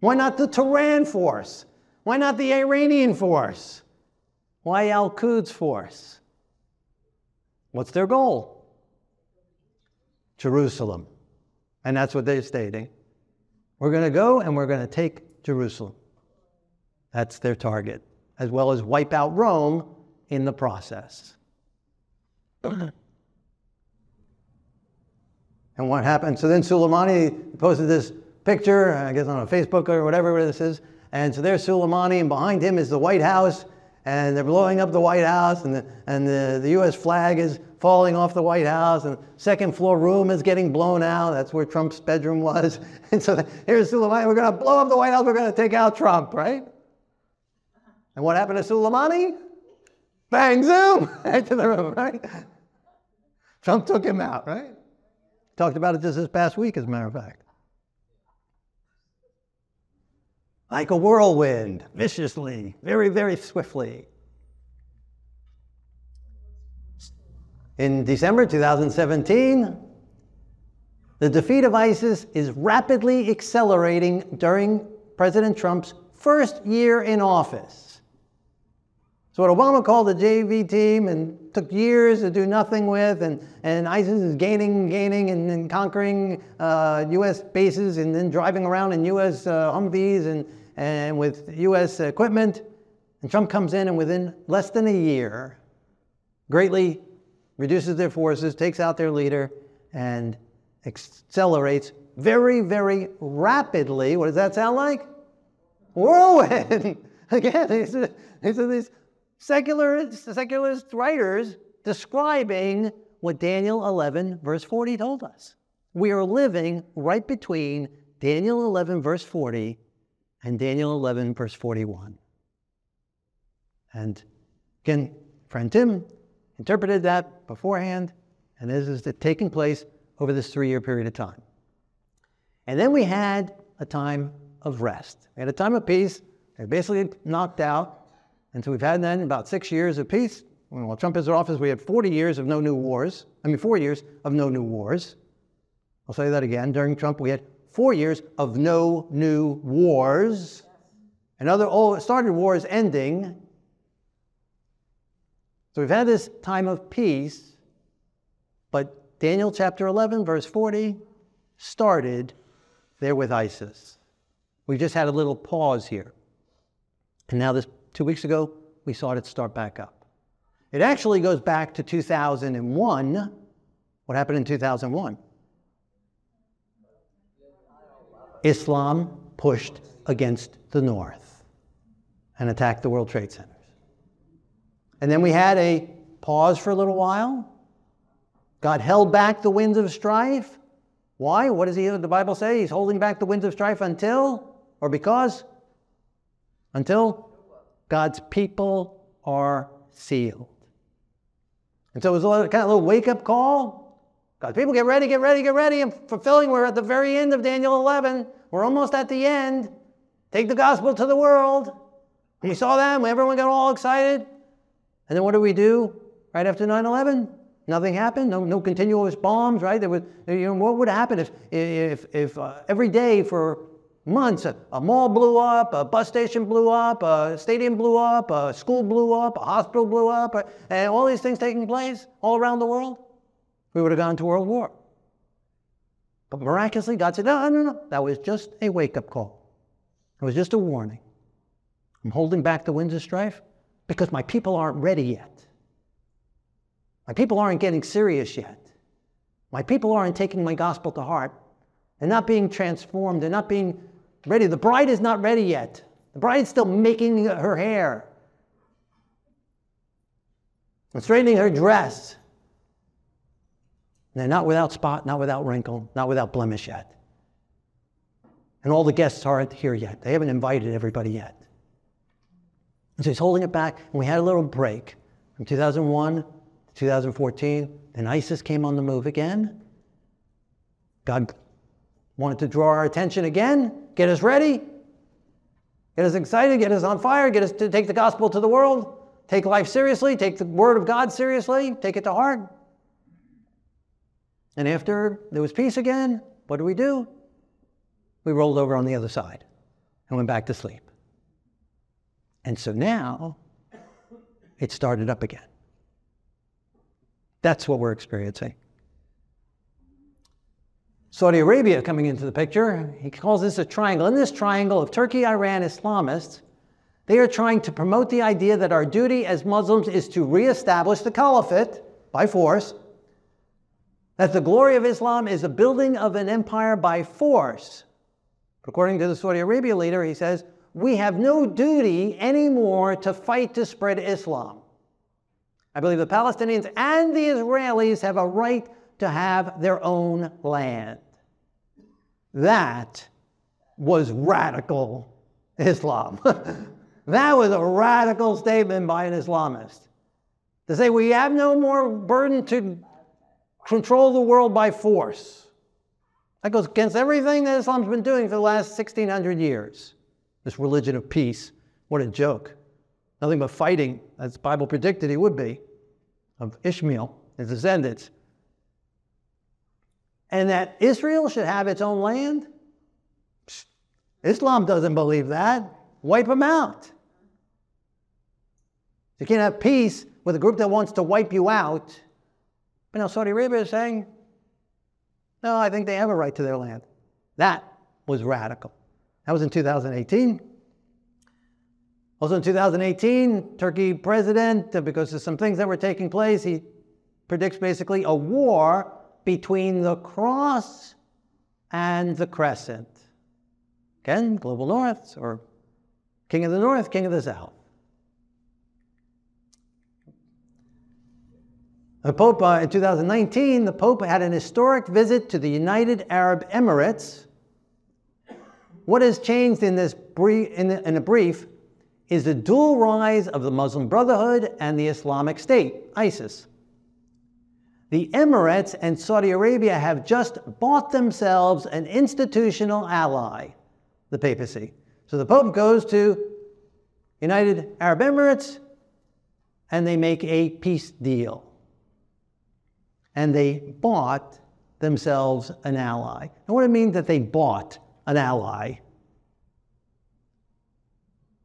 Why not the Tehran Force? Why not the Iranian Force? Why Al Quds Force? What's their goal? Jerusalem. And that's what they're stating. We're going to go and we're going to take Jerusalem. That's their target, as well as wipe out Rome in the process. and what happened? So then Suleimani posted this picture, I guess on a Facebook or whatever this is. And so there's Suleimani, and behind him is the White House, and they're blowing up the White House, and the, and the, the U.S. flag is falling off the White House, and second floor room is getting blown out. That's where Trump's bedroom was. And so here's Suleimani, we're to blow up the White House, we're to take out Trump, right? And what happened to Soleimani? Bang, zoom, into the room, right? Trump took him out, right? Talked about it just this past week, as a matter of fact. Like a whirlwind, viciously, very, very swiftly. In December 2017, the defeat of ISIS is rapidly accelerating during President Trump's first year in office. So, what Obama called the JV team and took years to do nothing with, and, and ISIS is gaining, gaining, and, and conquering uh, U.S. bases and then driving around in U.S. Uh, Humvees and, and with U.S. equipment. And Trump comes in and within less than a year, greatly reduces their forces, takes out their leader, and accelerates very, very rapidly. What does that sound like? Whirlwind. Again, these these are these secularist, secularist writers describing what Daniel 11, verse 40 told us. We are living right between Daniel 11, verse 40, and Daniel 11, verse 41. And again, friend Tim interpreted that beforehand, and this is taking place over this three year period of time. And then we had a time of rest. We had a time of peace. They basically knocked out. And so we've had then about six years of peace. While Trump is in office, we had 40 years of no new wars. I mean, four years of no new wars. I'll say that again. During Trump, we had four years of no new wars. And other oh, old started wars ending. So we've had this time of peace, but Daniel chapter 11, verse 40, started there with ISIS. We just had a little pause here. And now, this two weeks ago, we saw it start back up. It actually goes back to 2001. What happened in 2001? Islam pushed against the North and attacked the World Trade Centers. And then we had a pause for a little while. God held back the winds of strife. Why? What does he, the Bible say? He's holding back the winds of strife until or because? Until God's people are sealed. And so it was a little, kind of a little wake up call. God's people, get ready, get ready, get ready. I'm fulfilling. We're at the very end of Daniel 11. We're almost at the end. Take the gospel to the world. And we saw that, everyone got all excited. And then what do we do right after 9 11? Nothing happened. No, no continuous bombs, right? There was, you know, what would happen if, if, if uh, every day for months a, a, mall blew up, a bus station blew up, a stadium blew up, a school blew up, a hospital blew up, and all these things taking place all around the world? We would have gone to World War. But miraculously, God said, no, no, no. That was just a wake up call. It was just a warning. I'm holding back the winds of strife because my people aren't ready yet. My people aren't getting serious yet. My people aren't taking my gospel to heart. They're not being transformed. They're not being ready. The bride is not ready yet. The bride is still making her hair and straightening her dress. And they're not without spot, not without wrinkle, not without blemish yet. And all the guests aren't here yet. They haven't invited everybody yet. And so he's holding it back. And we had a little break from 2001 to 2014, then ISIS came on the move again. God wanted to draw our attention again, get us ready, get us excited, get us on fire, get us to take the gospel to the world, take life seriously, take the word of God seriously, take it to heart. And after there was peace again, what did we do? We rolled over on the other side and went back to sleep. And so now it started up again. That's what we're experiencing. Saudi Arabia coming into the picture, he calls this a triangle. In this triangle of Turkey, Iran, Islamists, they are trying to promote the idea that our duty as Muslims is to reestablish the caliphate by force, that the glory of Islam is the building of an empire by force. According to the Saudi Arabia leader, he says, we have no duty anymore to fight to spread Islam. I believe the Palestinians and the Israelis have a right to have their own land. That was radical Islam. that was a radical statement by an Islamist. To say we have no more burden to control the world by force. That goes against everything that Islam's been doing for the last 1600 years. This religion of peace. What a joke. Nothing but fighting, as the Bible predicted it would be, of Ishmael, his descendants. And that Israel should have its own land? Islam doesn't believe that. Wipe them out. You can't have peace with a group that wants to wipe you out. But now Saudi Arabia is saying, no, I think they have a right to their land. That was radical. That was in 2018. Also in 2018, Turkey president, because of some things that were taking place, he predicts basically a war between the cross and the crescent. Again, global north, or king of the north, king of the south. The Pope, uh, in 2019, the Pope had an historic visit to the United Arab Emirates. What has changed in this brief, in, in a brief is the dual rise of the Muslim Brotherhood and the Islamic State, ISIS. The Emirates and Saudi Arabia have just bought themselves an institutional ally, the papacy. So the Pope goes to United Arab Emirates and they make a peace deal. And they bought themselves an ally. And what do it mean that they bought an ally?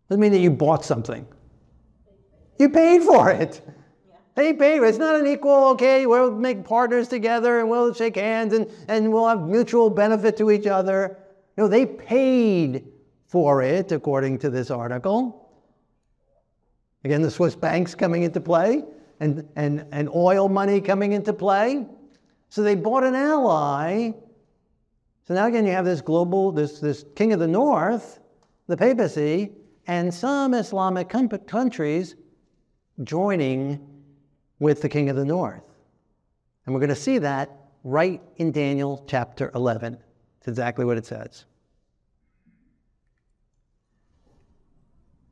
Doesn't mean that you bought something. You paid for it. They paid. It's not an equal, okay, we'll make partners together and we'll shake hands and, and we'll have mutual benefit to each other. No, they paid for it, according to this article. Again, the Swiss banks coming into play and, and, and oil money coming into play. So they bought an ally. So now again, you have this global, this, this king of the north, the papacy, and some Islamic countries joining with the king of the north. And we're going to see that right in Daniel chapter 11. It's exactly what it says.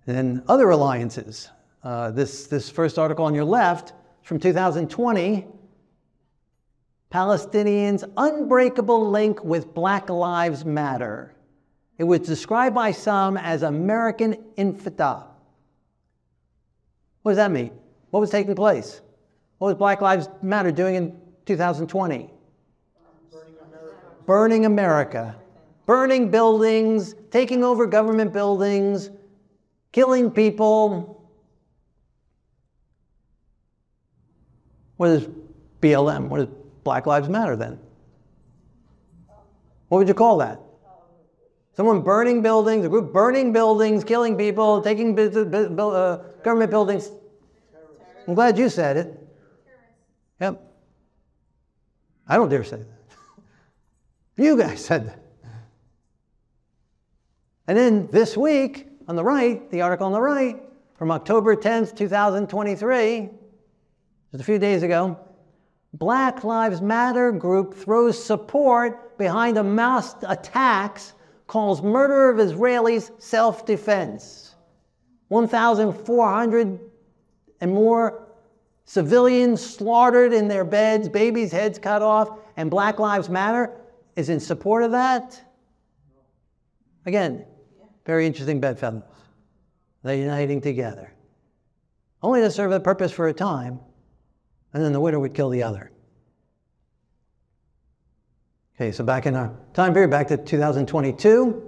And then other alliances. Uh, this, this first article on your left from 2020 Palestinians' unbreakable link with Black Lives Matter. It was described by some as American Intifada. What does that mean? What was taking place? What was Black Lives Matter doing in 2020? Burning America. Burning buildings, taking over government buildings, killing people, What is BLM? What is Black Lives Matter then? What would you call that? Someone burning buildings, a group burning buildings, killing people, taking uh, government buildings. I'm glad you said it. Yep. I don't dare say that. you guys said that. And then this week, on the right, the article on the right, from October 10th, 2023, just a few days ago, Black Lives Matter group throws support behind Hamas attacks, calls murder of Israelis self-defense. 1,400 and more civilians slaughtered in their beds, babies' heads cut off, and Black Lives Matter is in support of that? Again, very interesting bedfellows. They're uniting together. Only to serve a purpose for a time, and then the winner would kill the other. Okay, so back in our time period, back to 2022,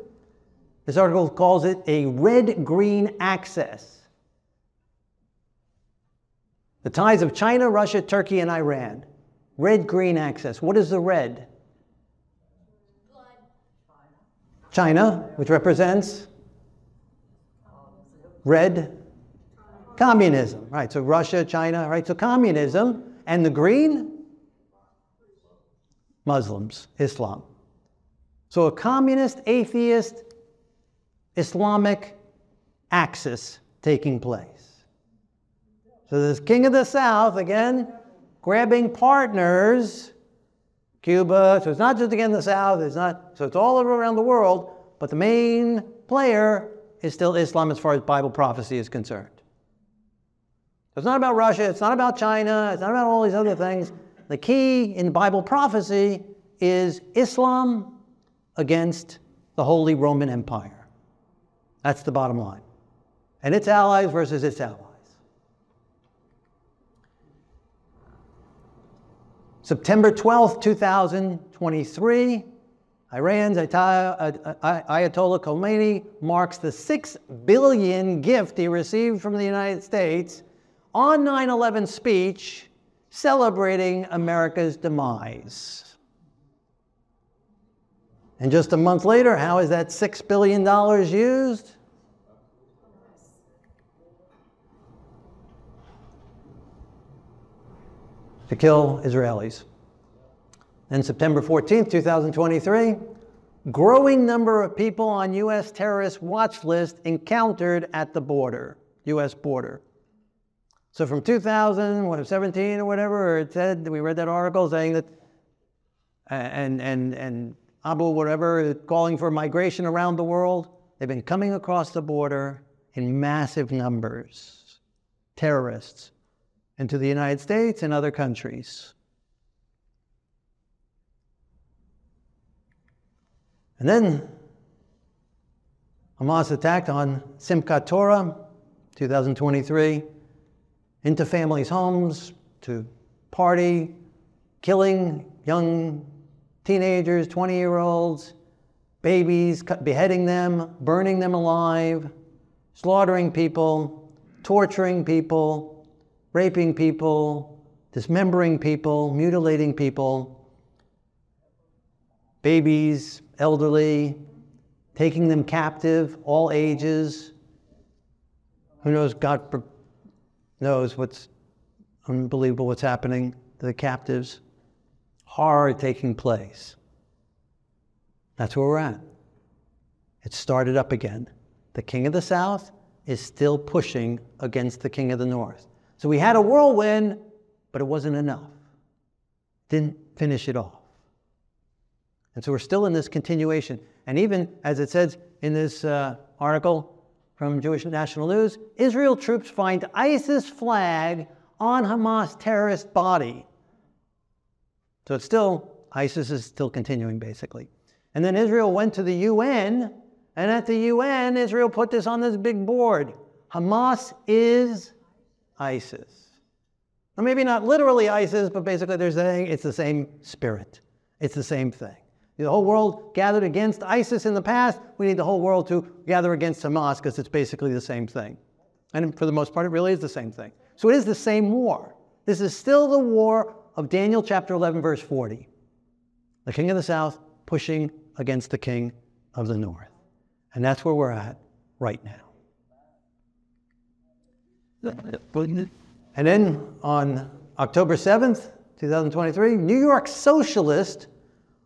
this article calls it a red-green axis. The ties of China, Russia, Turkey, and Iran. Red-green axis. What is the red? China, which represents red Communism, right? So Russia, China, right? So communism. And the green? Muslims, Islam. So a communist, atheist, Islamic axis taking place. So this king of the south, again, grabbing partners, Cuba, so it's not just again the south, it's not, so it's all over around the world, but the main player is still Islam as far as Bible prophecy is concerned. So it's not about Russia, it's not about China, it's not about all these other things. The key in Bible prophecy is Islam against the Holy Roman Empire. That's the bottom line. And its allies versus its allies. September 12th, 2023, Iran's uh, uh, Ayatollah Khomeini marks the six billion gift he received from the United States on 9 11 speech celebrating America's demise. And just a month later, how is that $6 billion used? To kill Israelis. Then September 14, 2023, growing number of people on U.S. terrorist watch list encountered at the border, U.S. border. So from 2017 or whatever, it said, we read that article saying that, and, and, and Abu, whatever, calling for migration around the world. They've been coming across the border in massive numbers, terrorists, into the United States and other countries. And then Hamas attacked on Simchat Torah, 2023, into families' homes to party, killing young teenagers, 20 year olds, babies, beheading them, burning them alive, slaughtering people, torturing people, raping people, dismembering people, mutilating people, babies, elderly, taking them captive, all ages. Who knows? God knows what's unbelievable what's happening to the captives. Horror taking place. That's where we're at. It started up again. The king of the south is still pushing against the king of the north. So we had a whirlwind, but it wasn't enough. Didn't finish it off. And so we're still in this continuation. And even as it says in this uh, article from Jewish National News, Israel troops find ISIS flag on Hamas terrorist body. So it's still, ISIS is still continuing basically. And then Israel went to the UN, and at the UN, Israel put this on this big board Hamas is ISIS. Now, maybe not literally ISIS, but basically they're saying it's the same spirit, it's the same thing. The whole world gathered against ISIS in the past. We need the whole world to gather against Hamas because it's basically the same thing. And for the most part, it really is the same thing. So it is the same war. This is still the war of Daniel chapter 11, verse 40. The king of the south pushing against the king of the north. And that's where we're at right now. And then on October 7th, 2023, New York socialist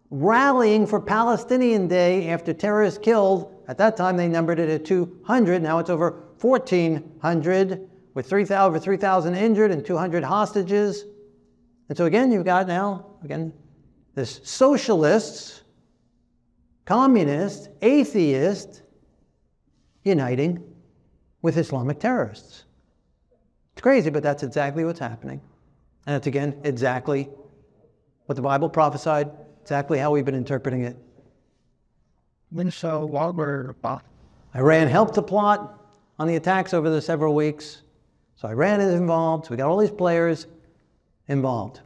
rallying for Palestinian Day after terrorists killed, at that time they numbered it at 200, now it's over 1,400, with 3, over 3,000 injured and 200 hostages. And so again, you've got now, again, this socialists, communists, atheists uniting with Islamic terrorists. It's crazy, but that's exactly what's happening. And it's again exactly what the Bible prophesied exactly how we've been interpreting it. When so, we're Iran helped to plot on the attacks over the several weeks. So Iran is involved. So we got all these players involved.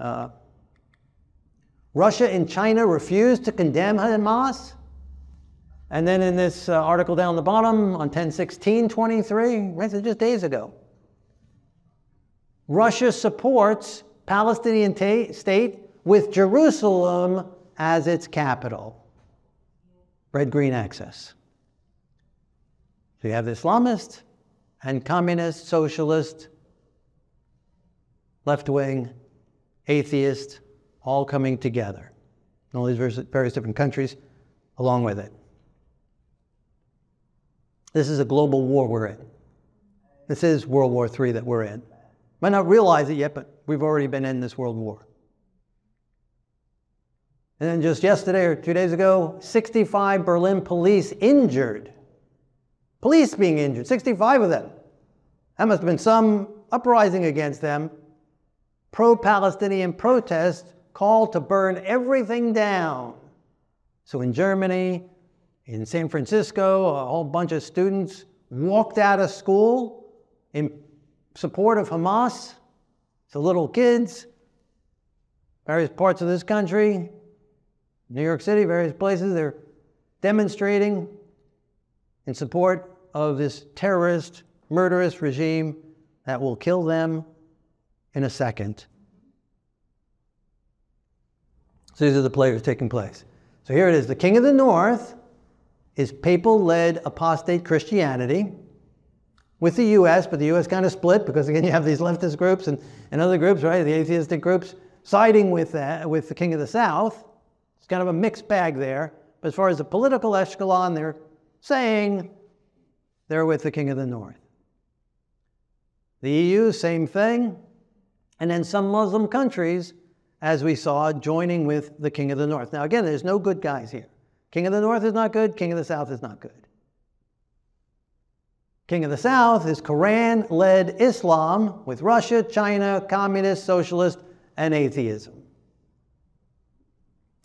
Uh, Russia and China refused to condemn Hamas. And then in this uh, article down the bottom on 101623, right, so just days ago, Russia supports Palestinian ta- state with Jerusalem as its capital. Red green axis. So you have the Islamist and communist, socialist, left wing, atheist, all coming together. And all these various different countries along with it. This is a global war we're in. This is World War III that we're in. Might not realize it yet, but we've already been in this world war. And then just yesterday or two days ago, 65 Berlin police injured. Police being injured, 65 of them. That must have been some uprising against them. Pro Palestinian protests called to burn everything down. So in Germany, in San Francisco, a whole bunch of students walked out of school in support of Hamas. So little kids, various parts of this country, New York City, various places, they're demonstrating in support of this terrorist, murderous regime that will kill them in a second. So these are the players taking place. So here it is the king of the north is papal led apostate Christianity with the US, but the US kind of split because again you have these leftist groups and, and other groups, right? The atheistic groups siding with, that, with the king of the south. It's kind of a mixed bag there. But as far as the political echelon, they're saying they're with the king of the north. The EU, same thing. And then some Muslim countries, as we saw, joining with the King of the North. Now, again, there's no good guys here. King of the North is not good, King of the South is not good. King of the South is Quran led Islam with Russia, China, communist, socialist, and atheism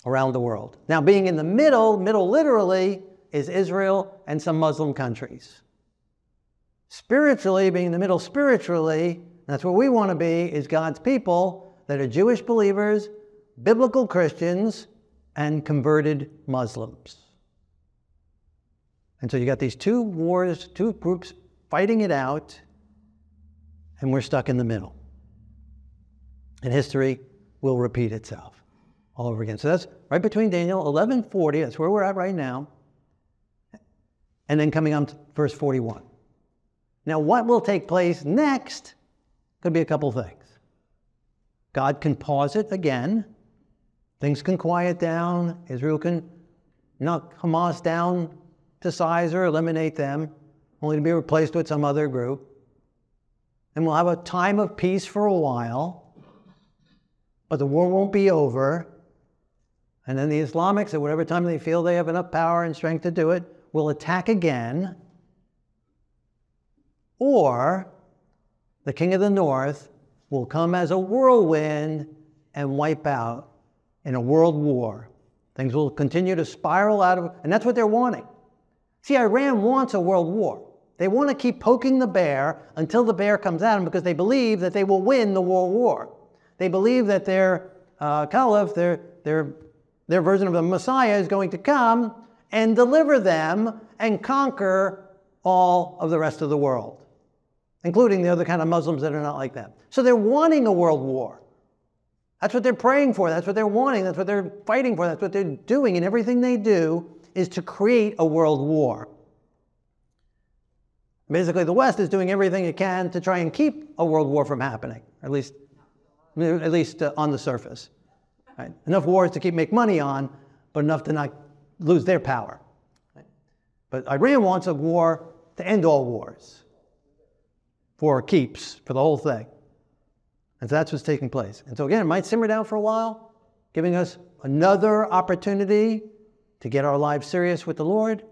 around the world. Now, being in the middle, middle literally, is Israel and some Muslim countries. Spiritually, being in the middle spiritually, that's where we want to be, is God's people that are Jewish believers, biblical Christians, and converted Muslims. And so you got these two wars, two groups fighting it out, and we're stuck in the middle. And history will repeat itself all over again. So that's right between Daniel 1140, that's where we're at right now, and then coming on to verse 41. Now, what will take place next could be a couple things. God can pause it again. Things can quiet down. Israel can knock Hamas down to size or eliminate them, only to be replaced with some other group. And we'll have a time of peace for a while, but the war won't be over. And then the Islamics, at whatever time they feel they have enough power and strength to do it, will attack again. Or the king of the north will come as a whirlwind and wipe out in a world war. Things will continue to spiral out of, and that's what they're wanting. See, Iran wants a world war. They want to keep poking the bear until the bear comes at them because they believe that they will win the world war. They believe that their uh, caliph, their, their, their version of the Messiah, is going to come and deliver them and conquer all of the rest of the world, including the other kind of Muslims that are not like that. So they're wanting a world war. That's what they're praying for. That's what they're wanting. That's what they're fighting for. That's what they're doing. And everything they do is to create a world war. Basically, the West is doing everything it can to try and keep a world war from happening, at least, at least uh, on the surface. Right? Enough wars to keep make money on, but enough to not lose their power. But Iran wants a war to end all wars, for keeps, for the whole thing. And so that's what's taking place. And so again, it might simmer down for a while, giving us another opportunity to get our lives serious with the Lord,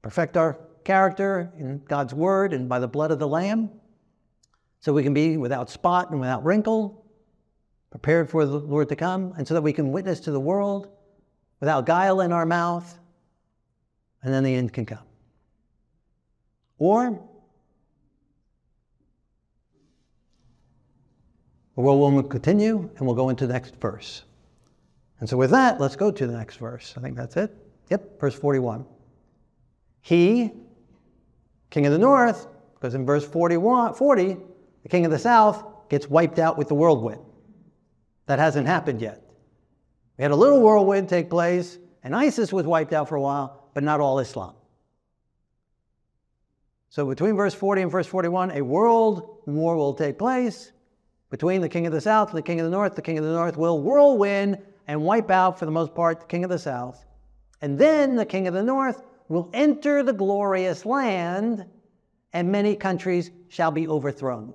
perfect our character in God's Word and by the blood of the Lamb, so we can be without spot and without wrinkle, prepared for the Lord to come, and so that we can witness to the world without guile in our mouth, and then the end can come. Or world will continue, and we'll go into the next verse. And so, with that, let's go to the next verse. I think that's it. Yep, verse 41. He, king of the north, because in verse 41, 40, the king of the south gets wiped out with the whirlwind. That hasn't happened yet. We had a little whirlwind take place, and ISIS was wiped out for a while, but not all Islam. So between verse 40 and verse 41, a world war will take place. Between the king of the south and the king of the north, the king of the north will whirlwind and wipe out, for the most part, the king of the south. And then the king of the north will enter the glorious land, and many countries shall be overthrown.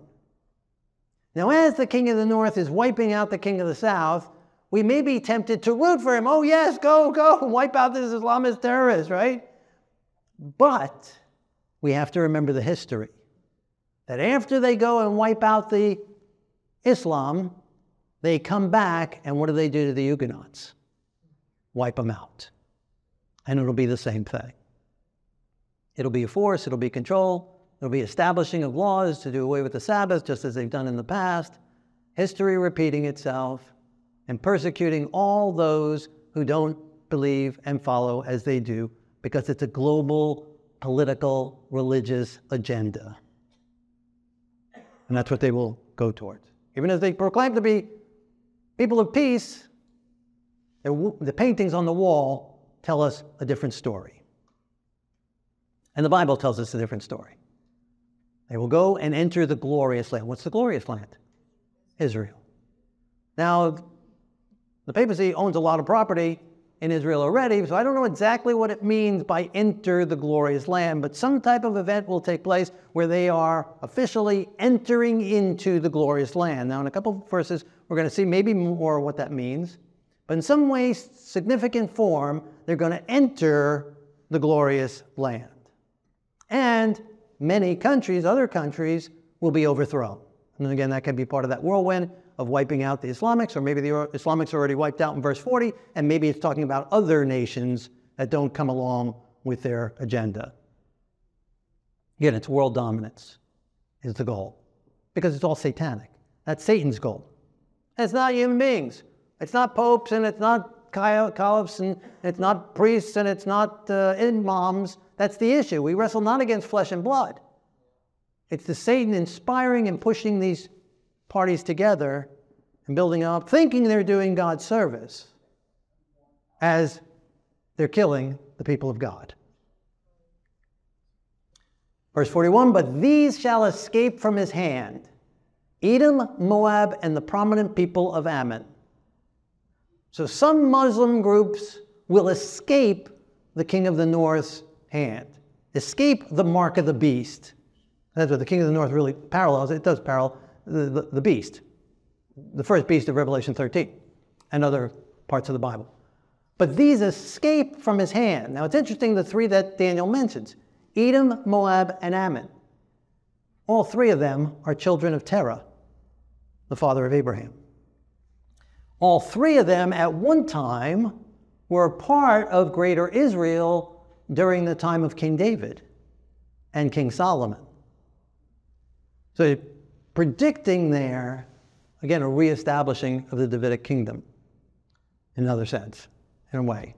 Now, as the king of the north is wiping out the king of the south, we may be tempted to root for him. Oh, yes, go, go, wipe out this Islamist terrorist, right? But we have to remember the history that after they go and wipe out the Islam, they come back, and what do they do to the Huguenots? Wipe them out. And it'll be the same thing. It'll be a force, it'll be control, it'll be establishing of laws to do away with the Sabbath, just as they've done in the past, history repeating itself, and persecuting all those who don't believe and follow as they do, because it's a global political religious agenda. And that's what they will go towards. Even as they proclaim to be People of peace, the paintings on the wall tell us a different story. And the Bible tells us a different story. They will go and enter the glorious land. What's the glorious land? Israel. Now, the papacy owns a lot of property in Israel already, so I don't know exactly what it means by enter the glorious land, but some type of event will take place where they are officially entering into the glorious land. Now, in a couple of verses, we're going to see maybe more what that means, but in some way, significant form, they're going to enter the glorious land. And many countries, other countries, will be overthrown. And again, that can be part of that whirlwind of wiping out the Islamics, or maybe the Islamics are already wiped out in verse 40, and maybe it's talking about other nations that don't come along with their agenda. Again, it's world dominance is the goal because it's all satanic. That's Satan's goal. it's not human beings. It's not popes and it's not caliphs and it's not priests and it's not uh, imams. That's the issue. We wrestle not against flesh and blood. It's the Satan inspiring and pushing these parties together and building up, thinking they're doing God's service as they're killing the people of God. Verse 41 But these shall escape from his hand Edom, Moab, and the prominent people of Ammon. So some Muslim groups will escape the king of the north's hand, escape the mark of the beast. That's what the king of the north really parallels. It does parallel the, the, the beast, the first beast of Revelation 13 and other parts of the Bible. But these escape from his hand. Now it's interesting the three that Daniel mentions Edom, Moab, and Ammon. All three of them are children of Terah, the father of Abraham. All three of them at one time were part of greater Israel during the time of King David and King Solomon. So predicting there, again, a reestablishing of the Davidic kingdom in another sense, in a way.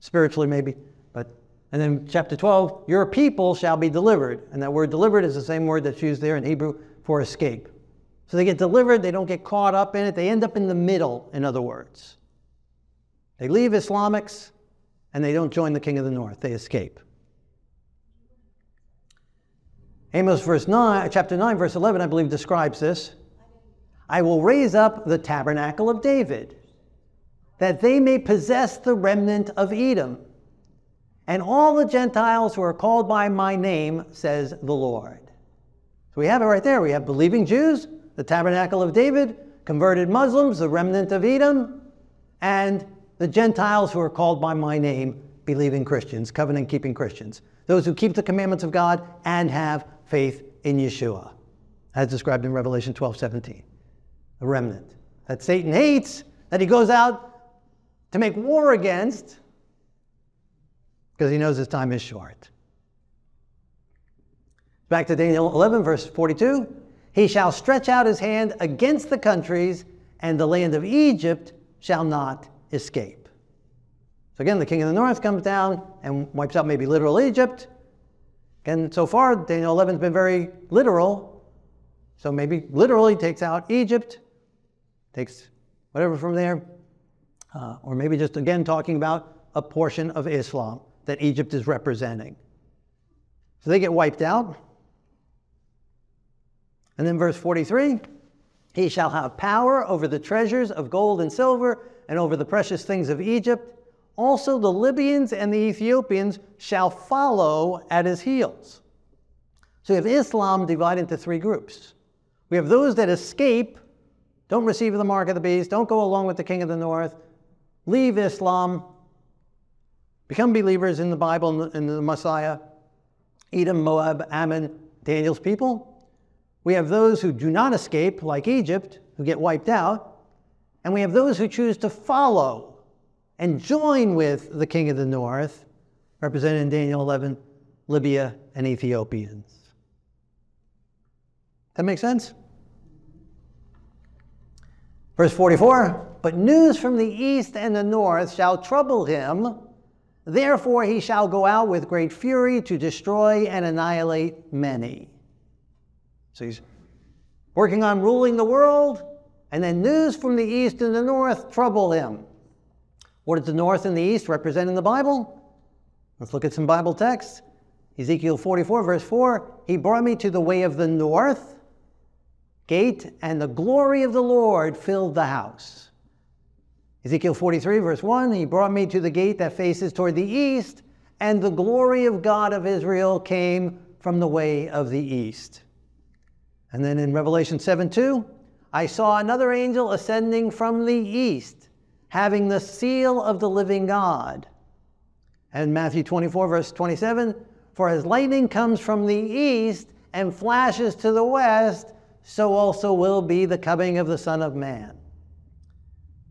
Spiritually, maybe, but. And then chapter 12, your people shall be delivered. And that word delivered is the same word that's used there in Hebrew for escape. So they get delivered, they don't get caught up in it, they end up in the middle, in other words. They leave Islamics and they don't join the king of the north, they escape. Amos verse 9, chapter 9, verse 11, I believe, describes this. I will raise up the tabernacle of David, that they may possess the remnant of Edom, and all the Gentiles who are called by my name, says the Lord. So we have it right there. We have believing Jews, the tabernacle of David, converted Muslims, the remnant of Edom, and the Gentiles who are called by my name, believing Christians, covenant keeping Christians. Those who keep the commandments of God and have faith in Yeshua, as described in Revelation 12 17. The remnant that Satan hates, that he goes out to make war against, because he knows his time is short. Back to Daniel 11, verse 42. He shall stretch out his hand against the countries, and the land of Egypt shall not escape. So again, the king of the north comes down and wipes out maybe literal Egypt, and so far, Daniel 11 has been very literal. So maybe literally takes out Egypt, takes whatever from there, uh, or maybe just again talking about a portion of Islam that Egypt is representing. So they get wiped out. And then verse 43 He shall have power over the treasures of gold and silver and over the precious things of Egypt also the Libyans and the Ethiopians shall follow at his heels. So you have Islam divided into three groups. We have those that escape, don't receive the mark of the beast, don't go along with the king of the north, leave Islam, become believers in the Bible and the Messiah, Edom, Moab, Ammon, Daniel's people. We have those who do not escape, like Egypt, who get wiped out. And we have those who choose to follow and join with the king of the north, represented in Daniel 11, Libya and Ethiopians. That makes sense? Verse 44 But news from the east and the north shall trouble him. Therefore, he shall go out with great fury to destroy and annihilate many. So he's working on ruling the world, and then news from the east and the north trouble him. What does the north and the east represent in the Bible? Let's look at some Bible texts. Ezekiel 44, verse 4 He brought me to the way of the north gate, and the glory of the Lord filled the house. Ezekiel 43, verse 1 He brought me to the gate that faces toward the east, and the glory of God of Israel came from the way of the east. And then in Revelation 7 2, I saw another angel ascending from the east, having the seal of the living God. And Matthew 24, verse 27, for as lightning comes from the east and flashes to the west, so also will be the coming of the Son of Man.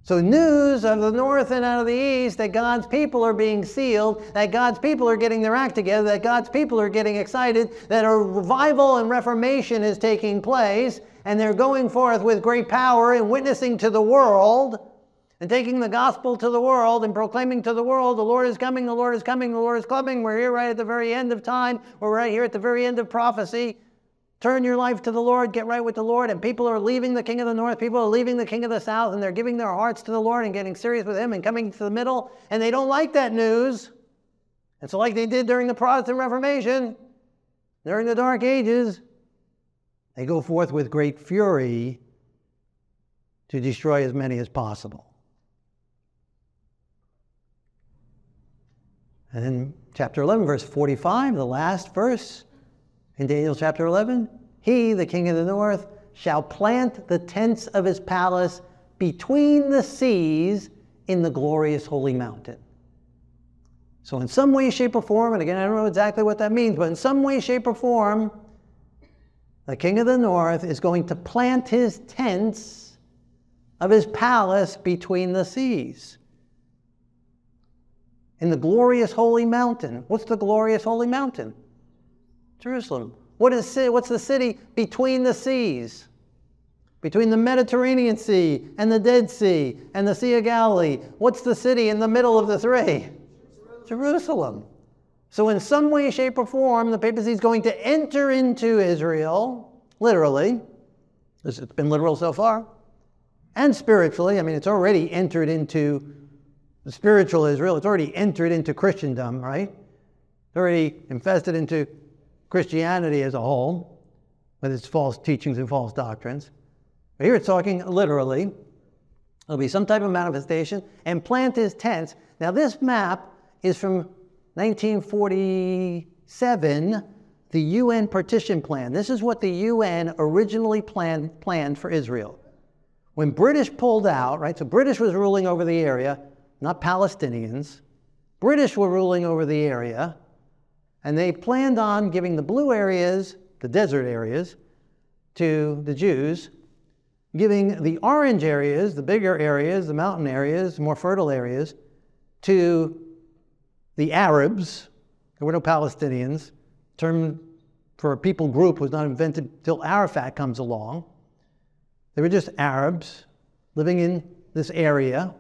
So, news of the north and out of the east that God's people are being sealed, that God's people are getting their act together, that God's people are getting excited, that a revival and reformation is taking place, and they're going forth with great power and witnessing to the world and taking the gospel to the world and proclaiming to the world, the Lord is coming, the Lord is coming, the Lord is coming. We're here right at the very end of time, we're right here at the very end of prophecy. Turn your life to the Lord, get right with the Lord. And people are leaving the King of the North, people are leaving the King of the South, and they're giving their hearts to the Lord and getting serious with Him and coming to the middle. And they don't like that news. And so, like they did during the Protestant Reformation, during the Dark Ages, they go forth with great fury to destroy as many as possible. And then, chapter 11, verse 45, the last verse in Daniel chapter 11, he, the king of the north, shall plant the tents of his palace between the seas in the glorious holy mountain. So, in some way, shape, or form, and again, I don't know exactly what that means, but in some way, shape, or form, the king of the north is going to plant his tents of his palace between the seas. In the glorious holy mountain. What's the glorious holy mountain? Jerusalem. What is, what's the city between the seas? Between the Mediterranean Sea and the Dead Sea and the Sea of Galilee. What's the city in the middle of the three? Jerusalem. So, in some way, shape, or form, the papacy is going to enter into Israel, literally. It's been literal so far. And spiritually. I mean, it's already entered into the spiritual Israel. It's already entered into Christendom, right? It's already infested into Christianity as a whole, with its false teachings and false doctrines. But here it's talking literally. There'll be some type of manifestation and plant his tents. Now, this map is from 1947, the UN partition plan. This is what the UN originally planned, planned for Israel. When British pulled out, right, so British was ruling over the area, not Palestinians. British were ruling over the area. And they planned on giving the blue areas, the desert areas, to the Jews, giving the orange areas, the bigger areas, the mountain areas, more fertile areas, to the Arabs. There were no Palestinians. The term for a people group was not invented until Arafat comes along. They were just Arabs living in this area.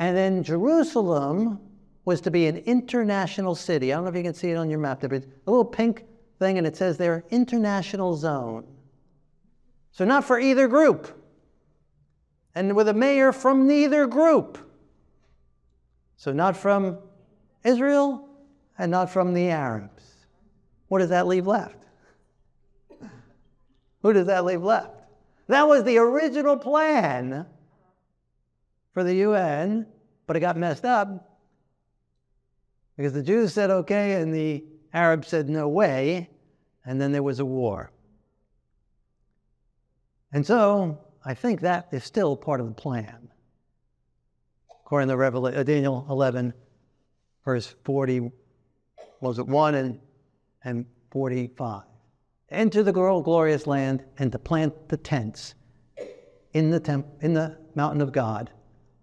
And then Jerusalem was to be an international city. I don't know if you can see it on your map, but a little pink thing, and it says there, international zone. So not for either group. And with a mayor from neither group. So not from Israel and not from the Arabs. What does that leave left? Who does that leave left? That was the original plan for the UN, but it got messed up because the Jews said okay and the Arabs said no way, and then there was a war. And so I think that is still part of the plan. According to Revelation, uh, Daniel 11, verse 40, was it 1 and, and 45. Enter the glorious land and to plant the tents in the, temp, in the mountain of God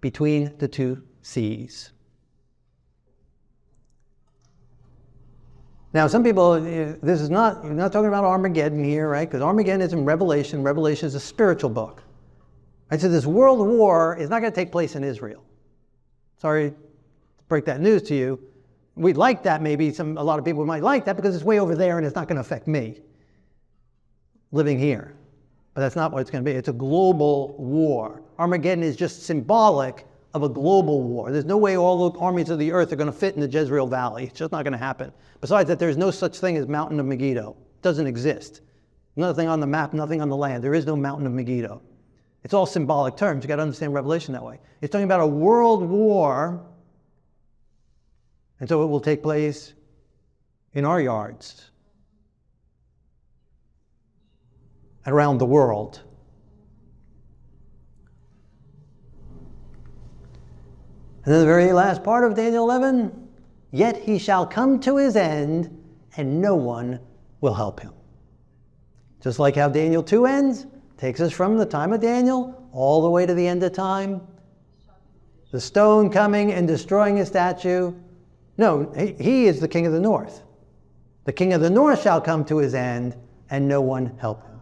between the two seas. Now, some people, uh, this is not, you're not talking about Armageddon here, right? Because Armageddon is in Revelation. Revelation is a spiritual book. Right? So this world war is not going to take place in Israel. Sorry to break that news to you. We'd like that maybe. Some, a lot of people might like that because it's way over there and it's not going to affect me living here. But that's not what it's going to be. It's a global war. Armageddon is just symbolic of a global war. There's no way all the armies of the earth are going to fit in the Jezreel Valley. It's just not going to happen. Besides that, there's no such thing as Mountain of Megiddo. It doesn't exist. Nothing on the map, nothing on the land. There is no Mountain of Megiddo. It's all symbolic terms. You've got to understand Revelation that way. It's talking about a world war, and so it will take place in our yards around the world. And then the very last part of Daniel 11 Yet he shall come to his end, and no one will help him. Just like how Daniel 2 ends, takes us from the time of Daniel all the way to the end of time. The stone coming and destroying his statue. No, he is the king of the north. The king of the north shall come to his end, and no one help him.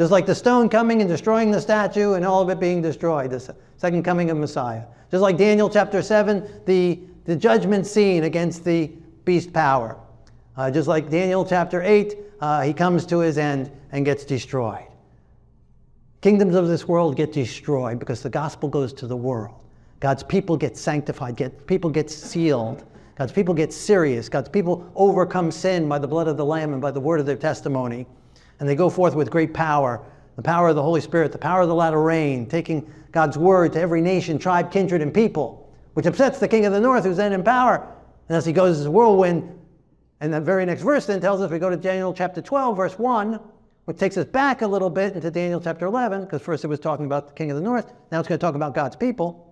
Just like the stone coming and destroying the statue and all of it being destroyed, the second coming of Messiah. Just like Daniel chapter 7, the, the judgment scene against the beast power. Uh, just like Daniel chapter 8, uh, he comes to his end and gets destroyed. Kingdoms of this world get destroyed because the gospel goes to the world. God's people get sanctified, get, people get sealed. God's people get serious. God's people overcome sin by the blood of the Lamb and by the word of their testimony. And they go forth with great power the power of the Holy Spirit, the power of the latter rain, taking God's word to every nation, tribe, kindred, and people, which upsets the king of the north who's then in power. And as he goes as a whirlwind, and the very next verse then tells us, we go to Daniel chapter 12, verse 1, which takes us back a little bit into Daniel chapter 11, because first it was talking about the king of the north, now it's going to talk about God's people.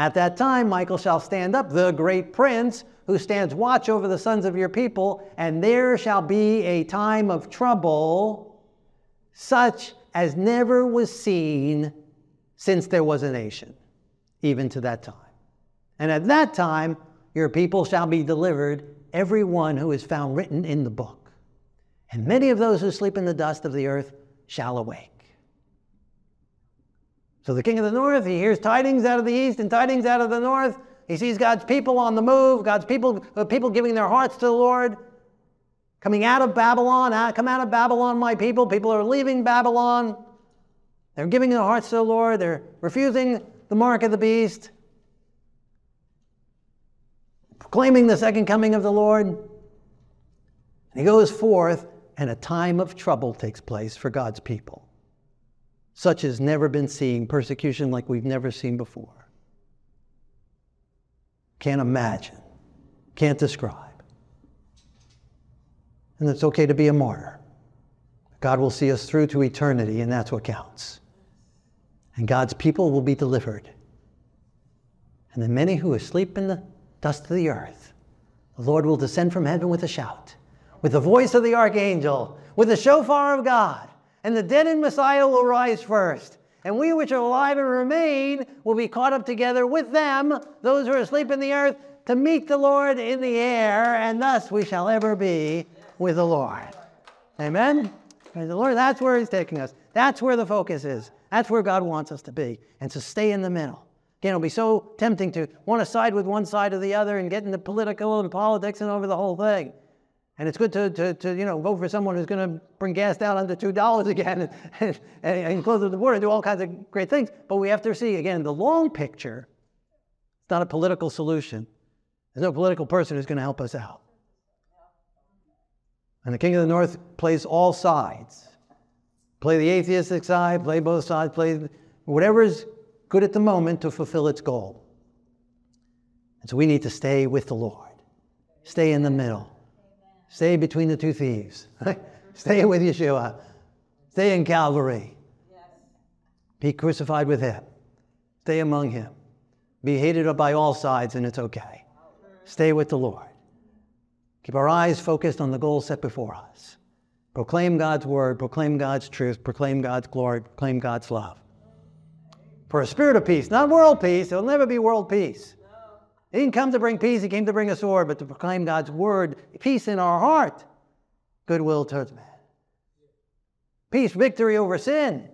At that time, Michael shall stand up, the great prince, who stands watch over the sons of your people, and there shall be a time of trouble, such as never was seen since there was a nation, even to that time. And at that time, your people shall be delivered, every one who is found written in the book. And many of those who sleep in the dust of the earth shall awake. So the king of the north, he hears tidings out of the east and tidings out of the north. He sees God's people on the move, God's people, uh, people giving their hearts to the Lord, coming out of Babylon. Come out of Babylon, my people. People are leaving Babylon. They're giving their hearts to the Lord. They're refusing the mark of the beast, proclaiming the second coming of the Lord. And he goes forth, and a time of trouble takes place for God's people. Such has never been seen, persecution like we've never seen before. Can't imagine, can't describe. And it's okay to be a martyr. God will see us through to eternity, and that's what counts. And God's people will be delivered. And the many who asleep in the dust of the earth, the Lord will descend from heaven with a shout, with the voice of the archangel, with the shofar of God, and the dead in Messiah will rise first. And we which are alive and remain will be caught up together with them, those who are asleep in the earth, to meet the Lord in the air, and thus we shall ever be with the Lord. Amen? Praise the Lord. That's where He's taking us. That's where the focus is. That's where God wants us to be. And to stay in the middle. Again, it'll be so tempting to want to side with one side or the other and get into political and politics and over the whole thing. And it's good to, to, to, you know, vote for someone who's going to bring gas down under $2 again and, and, and close the border and do all kinds of great things. But we have to see, again, the long picture. It's not a political solution. There's no political person who's going to help us out. And the King of the North plays all sides. Play the atheistic side, play both sides, play whatever is good at the moment to fulfill its goal. And so we need to stay with the Lord, stay in the middle. Stay between the two thieves. Stay with Yeshua. Stay in Calvary. Be crucified with him. Stay among him. Be hated by all sides, and it's okay. Stay with the Lord. Keep our eyes focused on the goal set before us. Proclaim God's word, proclaim God's truth, proclaim God's glory, proclaim God's love. For a spirit of peace, not world peace, there'll never be world peace. He didn't come to bring peace, he came to bring a sword, but to proclaim God's word, peace in our heart, goodwill towards man. Peace, victory over sin,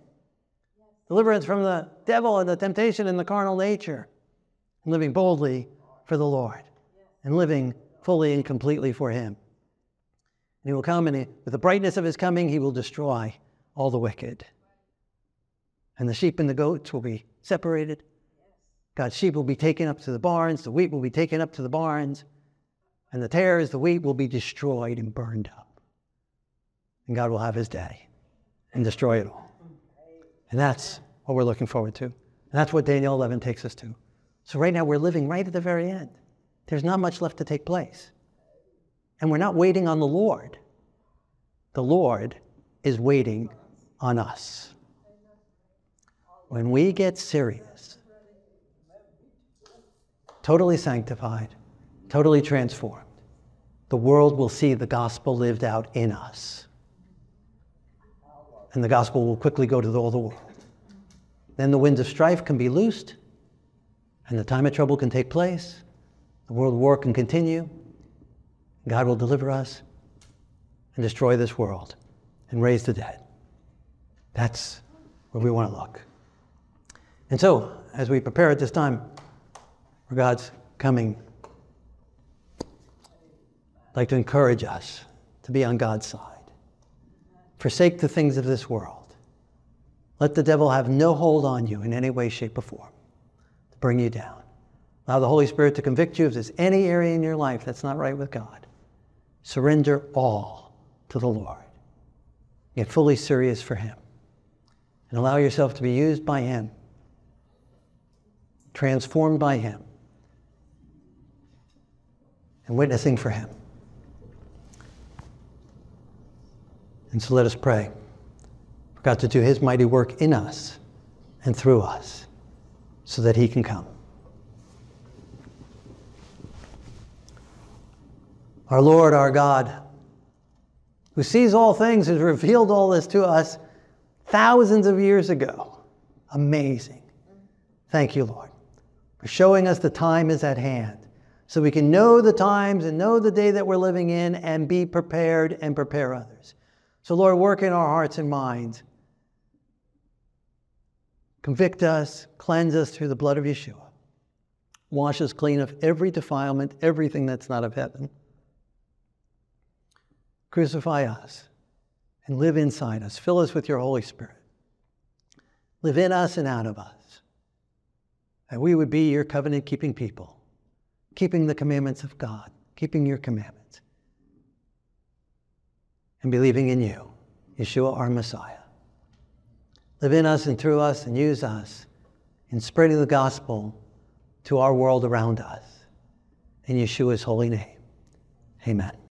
deliverance from the devil and the temptation and the carnal nature, and living boldly for the Lord, and living fully and completely for Him. And He will come, and he, with the brightness of His coming, He will destroy all the wicked. And the sheep and the goats will be separated God's sheep will be taken up to the barns, the wheat will be taken up to the barns, and the tares, the wheat will be destroyed and burned up. And God will have his day and destroy it all. And that's what we're looking forward to. And that's what Daniel 11 takes us to. So right now we're living right at the very end. There's not much left to take place. And we're not waiting on the Lord. The Lord is waiting on us. When we get serious, totally sanctified, totally transformed, the world will see the gospel lived out in us. And the gospel will quickly go to all the world. Then the winds of strife can be loosed, and the time of trouble can take place. The world war can continue. God will deliver us and destroy this world and raise the dead. That's where we want to look. And so, as we prepare at this time for God's coming, I'd like to encourage us to be on God's side. Forsake the things of this world. Let the devil have no hold on you in any way, shape, or form to bring you down. Allow the Holy Spirit to convict you if there's any area in your life that's not right with God. Surrender all to the Lord. Get fully serious for Him. And allow yourself to be used by Him, transformed by Him, and witnessing for Him. And so let us pray for God to do His mighty work in us and through us so that He can come. Our Lord, our God, who sees all things, has revealed all this to us thousands of years ago. Amazing. Thank you, Lord, for showing us the time is at hand so we can know the times and know the day that we're living in and be prepared and prepare others. So, Lord, work in our hearts and minds. Convict us, cleanse us through the blood of Yeshua. Wash us clean of every defilement, everything that's not of heaven. Crucify us and live inside us. Fill us with your Holy Spirit. Live in us and out of us. And we would be your covenant keeping people, keeping the commandments of God, keeping your commandments and believing in you, Yeshua, our Messiah. Live in us and through us and use us in spreading the gospel to our world around us. In Yeshua's holy name, amen.